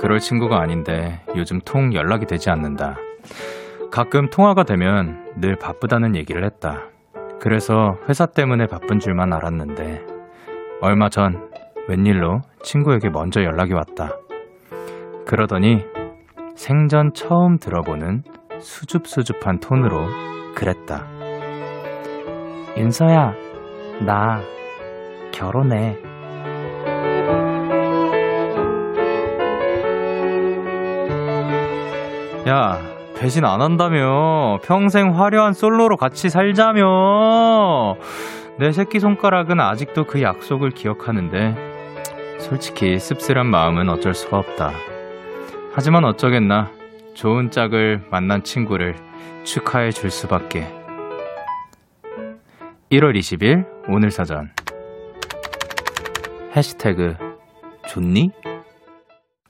그럴 친구가 아닌데 요즘 통 연락이 되지 않는다. 가끔 통화가 되면 늘 바쁘다는 얘기를 했다. 그래서 회사 때문에 바쁜 줄만 알았는데 얼마 전 웬일로 친구에게 먼저 연락이 왔다. 그러더니 생전 처음 들어보는 수줍수줍한 톤으로 그랬다. 윤서야, 나 결혼해. 야, 배신 안 한다며. 평생 화려한 솔로로 같이 살자며. 내 새끼손가락은 아직도 그 약속을 기억하는데, 솔직히 씁쓸한 마음은 어쩔 수가 없다. 하지만 어쩌겠나. 좋은 짝을 만난 친구를 축하해 줄 수밖에. 1월 20일 오늘 사전 해시태그 좋니?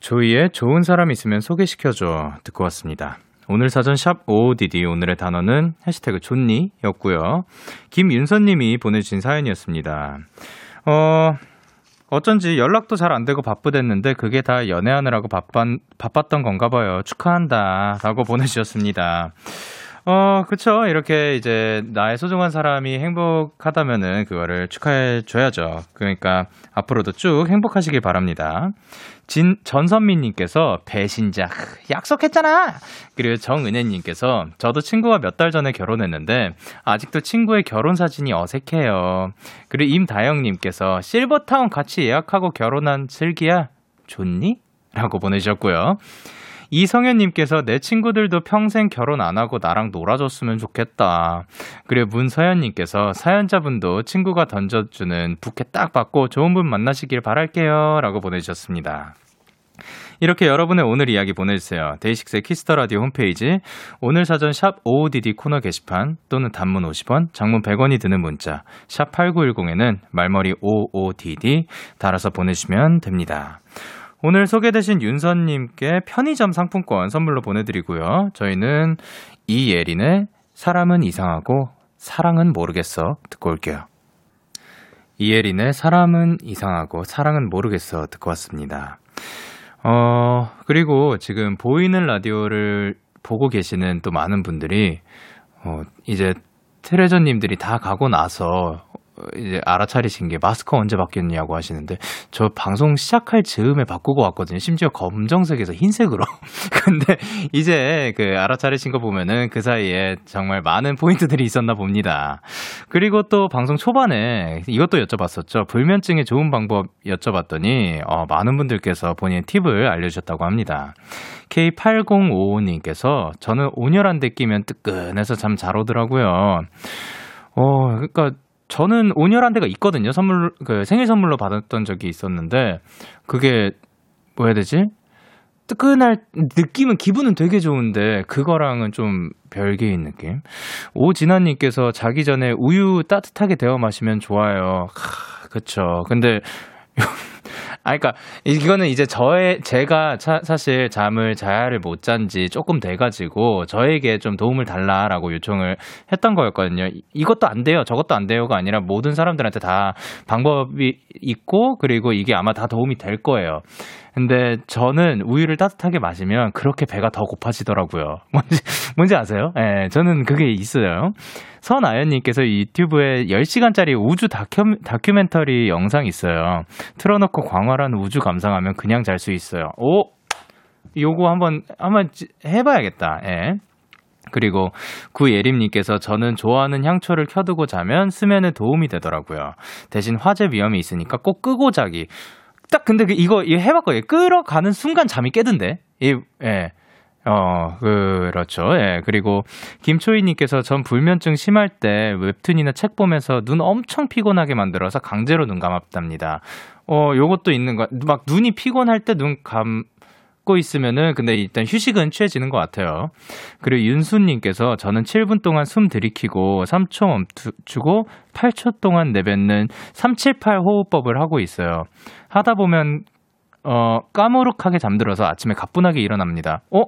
조이의 좋은 사람 있으면 소개시켜줘 듣고 왔습니다. 오늘 사전 샵 OODD 오늘의 단어는 해시태그 좋니? 였고요. 김윤선님이 보내주신 사연이었습니다. 어, 어쩐지 연락도 잘 안 되고 바쁘댔는데 그게 다 연애하느라고 바빴, 바빴던 건가 봐요. 축하한다. 라고 보내주셨습니다. 어, 그쵸. 이렇게 이제 나의 소중한 사람이 행복하다면은 그거를 축하해 줘야죠. 그러니까 앞으로도 쭉 행복하시길 바랍니다. 진, 전선미님께서 배신자. 약속했잖아! 그리고 정은혜님께서 저도 친구가 몇달 전에 결혼했는데 아직도 친구의 결혼 사진이 어색해요. 그리고 임다영님께서 실버타운 같이 예약하고 결혼한 슬기야. 좋니? 라고 보내주셨고요. 이성현님께서 내 친구들도 평생 결혼 안 하고 나랑 놀아줬으면 좋겠다. 그리고 문서연님께서 사연자분도 친구가 던져주는 부케 딱 받고 좋은 분 만나시길 바랄게요. 라고 보내주셨습니다. 이렇게 여러분의 오늘 이야기 보내주세요. 데이식스의 키스 더 라디오 홈페이지 오늘 사전 샵 55DD 코너 게시판 또는 단문 50원, 장문 100원이 드는 문자 샵 8910에는 말머리 55DD 달아서 보내주시면 됩니다. 오늘 소개되신 윤선님께 편의점 상품권 선물로 보내드리고요. 저희는 이예린의 사람은 이상하고 사랑은 모르겠어 듣고 올게요. 이예린의 사람은 이상하고 사랑은 모르겠어 듣고 왔습니다. 어, 그리고 지금 보이는 라디오를 보고 계시는 또 많은 분들이, 어, 이제 트레저님들이 다 가고 나서 이제 알아차리신 게 마스크 언제 바뀌었냐고 하시는데 저 방송 시작할 즈음에 바꾸고 왔거든요. 심지어 검정색에서 흰색으로. *laughs* 근데 이제 그 알아차리신 거 보면은 그 사이에 정말 많은 포인트들이 있었나 봅니다. 그리고 또 방송 초반에 이것도 여쭤봤었죠. 불면증에 좋은 방법 여쭤봤더니 어, 많은 분들께서 본인 팁을 알려주셨다고 합니다. K8055님께서 저는 온열한 데 끼면 뜨끈해서 잠 잘 오더라고요. 어, 그러니까 저는 온열한 데가 있거든요. 선물, 그 생일 선물로 받았던 적이 있었는데, 그게, 뭐 해야 되지? 뜨끈할, 느낌은, 기분은 되게 좋은데, 그거랑은 좀 별개인 느낌? 오진아님께서 자기 전에 우유 따뜻하게 데워 마시면 좋아요. 하, 그쵸. 근데, 아, 그니까, 이거는 이제 저의, 제가 차, 사실 잠을 자야를 못 잔 지 조금 돼가지고, 저에게 좀 도움을 달라라고 요청을 했던 거였거든요. 이- 이것도 안 돼요, 저것도 안 돼요가 아니라 모든 사람들한테 다 방법이 있고, 그리고 이게 아마 다 도움이 될 거예요. 근데 저는 우유를 따뜻하게 마시면 그렇게 배가 더 고파지더라고요. *laughs* 뭔지, 뭔지 아세요? 예, 저는 그게 있어요. 선아연님께서 유튜브에 10시간짜리 우주 다큐, 다큐멘터리 영상 있어요. 틀어놓고 광활한 우주 감상하면 그냥 잘 수 있어요. 오! 요거 한번, 한번 지- 해봐야겠다. 예. 그리고 구예림님께서 저는 좋아하는 향초를 켜두고 자면 수면에 도움이 되더라고요. 대신 화재 위험이 있으니까 꼭 끄고 자기. 딱 근데 그 이거 해봤거든요. 끌어가는 순간 잠이 깨던데. 이, 예. 어, 그렇죠. 예. 그리고 김초희님께서 전 불면증 심할 때 웹툰이나 책 보면서 눈 엄청 피곤하게 만들어서 강제로 눈 감았답니다. 어, 요것도 있는 거. 막 눈이 피곤할 때 눈 감고 있으면은 근데 일단 휴식은 취해지는 것 같아요. 그리고 윤수님께서 저는 7분 동안 숨 들이키고 3초 멈추고 8초 동안 내뱉는 378 호흡법을 하고 있어요. 하다 보면 어, 까무룩하게 잠들어서 아침에 가뿐하게 일어납니다. 어?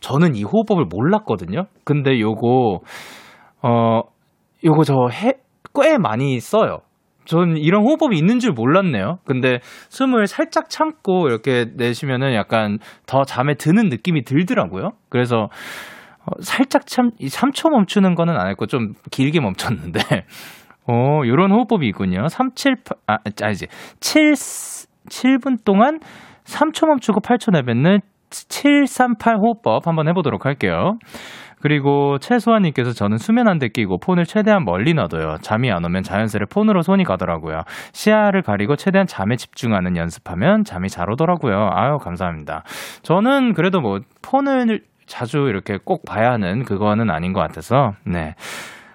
저는 이 호흡법을 몰랐거든요. 근데 요거 어 요거 저해꽤 많이 써요. 전 이런 호흡법이 있는 줄 몰랐네요. 근데 숨을 살짝 참고 이렇게 내쉬면은 약간 더 잠에 드는 느낌이 들더라고요. 그래서 어, 살짝 참, 이 3초 멈추는 거는 안 했고 좀 길게 멈췄는데, *laughs* 어, 요런 호흡법이 있군요. 378, 아, 아니지. 7, 7분 동안 3초 멈추고 8초 내뱉는 738 호흡법 한번 해 보도록 할게요. 그리고 최수환님께서 저는 수면 안대 끼고 폰을 최대한 멀리 놔둬요. 잠이 안 오면 자연스레 폰으로 손이 가더라고요. 시야를 가리고 최대한 잠에 집중하는 연습하면 잠이 잘 오더라고요. 아유, 감사합니다. 저는 그래도 뭐 폰을 자주 이렇게 꼭 봐야 하는 그거는 아닌 것 같아서, 네.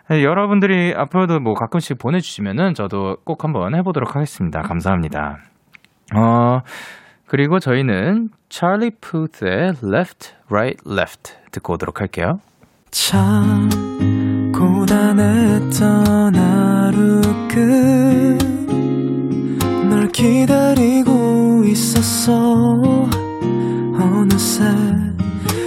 네, 여러분들이 앞으로도 뭐 가끔씩 보내주시면은 저도 꼭 한번 해보도록 하겠습니다. 감사합니다. 어, 그리고 저희는 찰리 푸트의 Left, Right, Left 듣고 오도록 할게요. 참 고단했던 하루 끝널 기다리고 있었어 어느새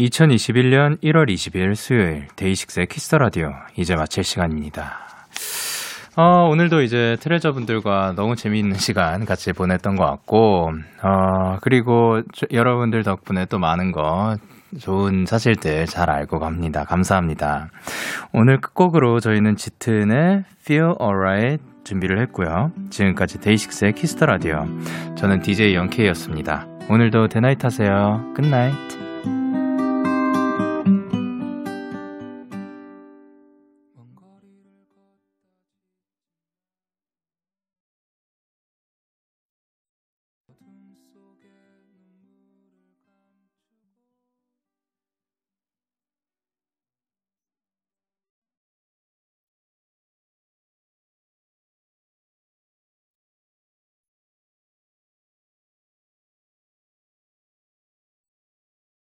2021년 1월 20일 수요일 데이식스의 키스 더 라디오 이제 마칠 시간입니다. 어, 오늘도 이제 트레저분들과 너무 재미있는 *laughs* 시간 같이 보냈던 것 같고, 어, 그리고 저- 여러분들 덕분에 또 많은 거 좋은 사실들 잘 알고 갑니다. 감사합니다. 오늘 끝곡으로 저희는 짙은의 Feel Alright 준비를 했고요. 지금까지 데이식스의 키스 더 라디오. 저는 DJ 영케이였습니다. 오늘도 데나잇 하세요. good night.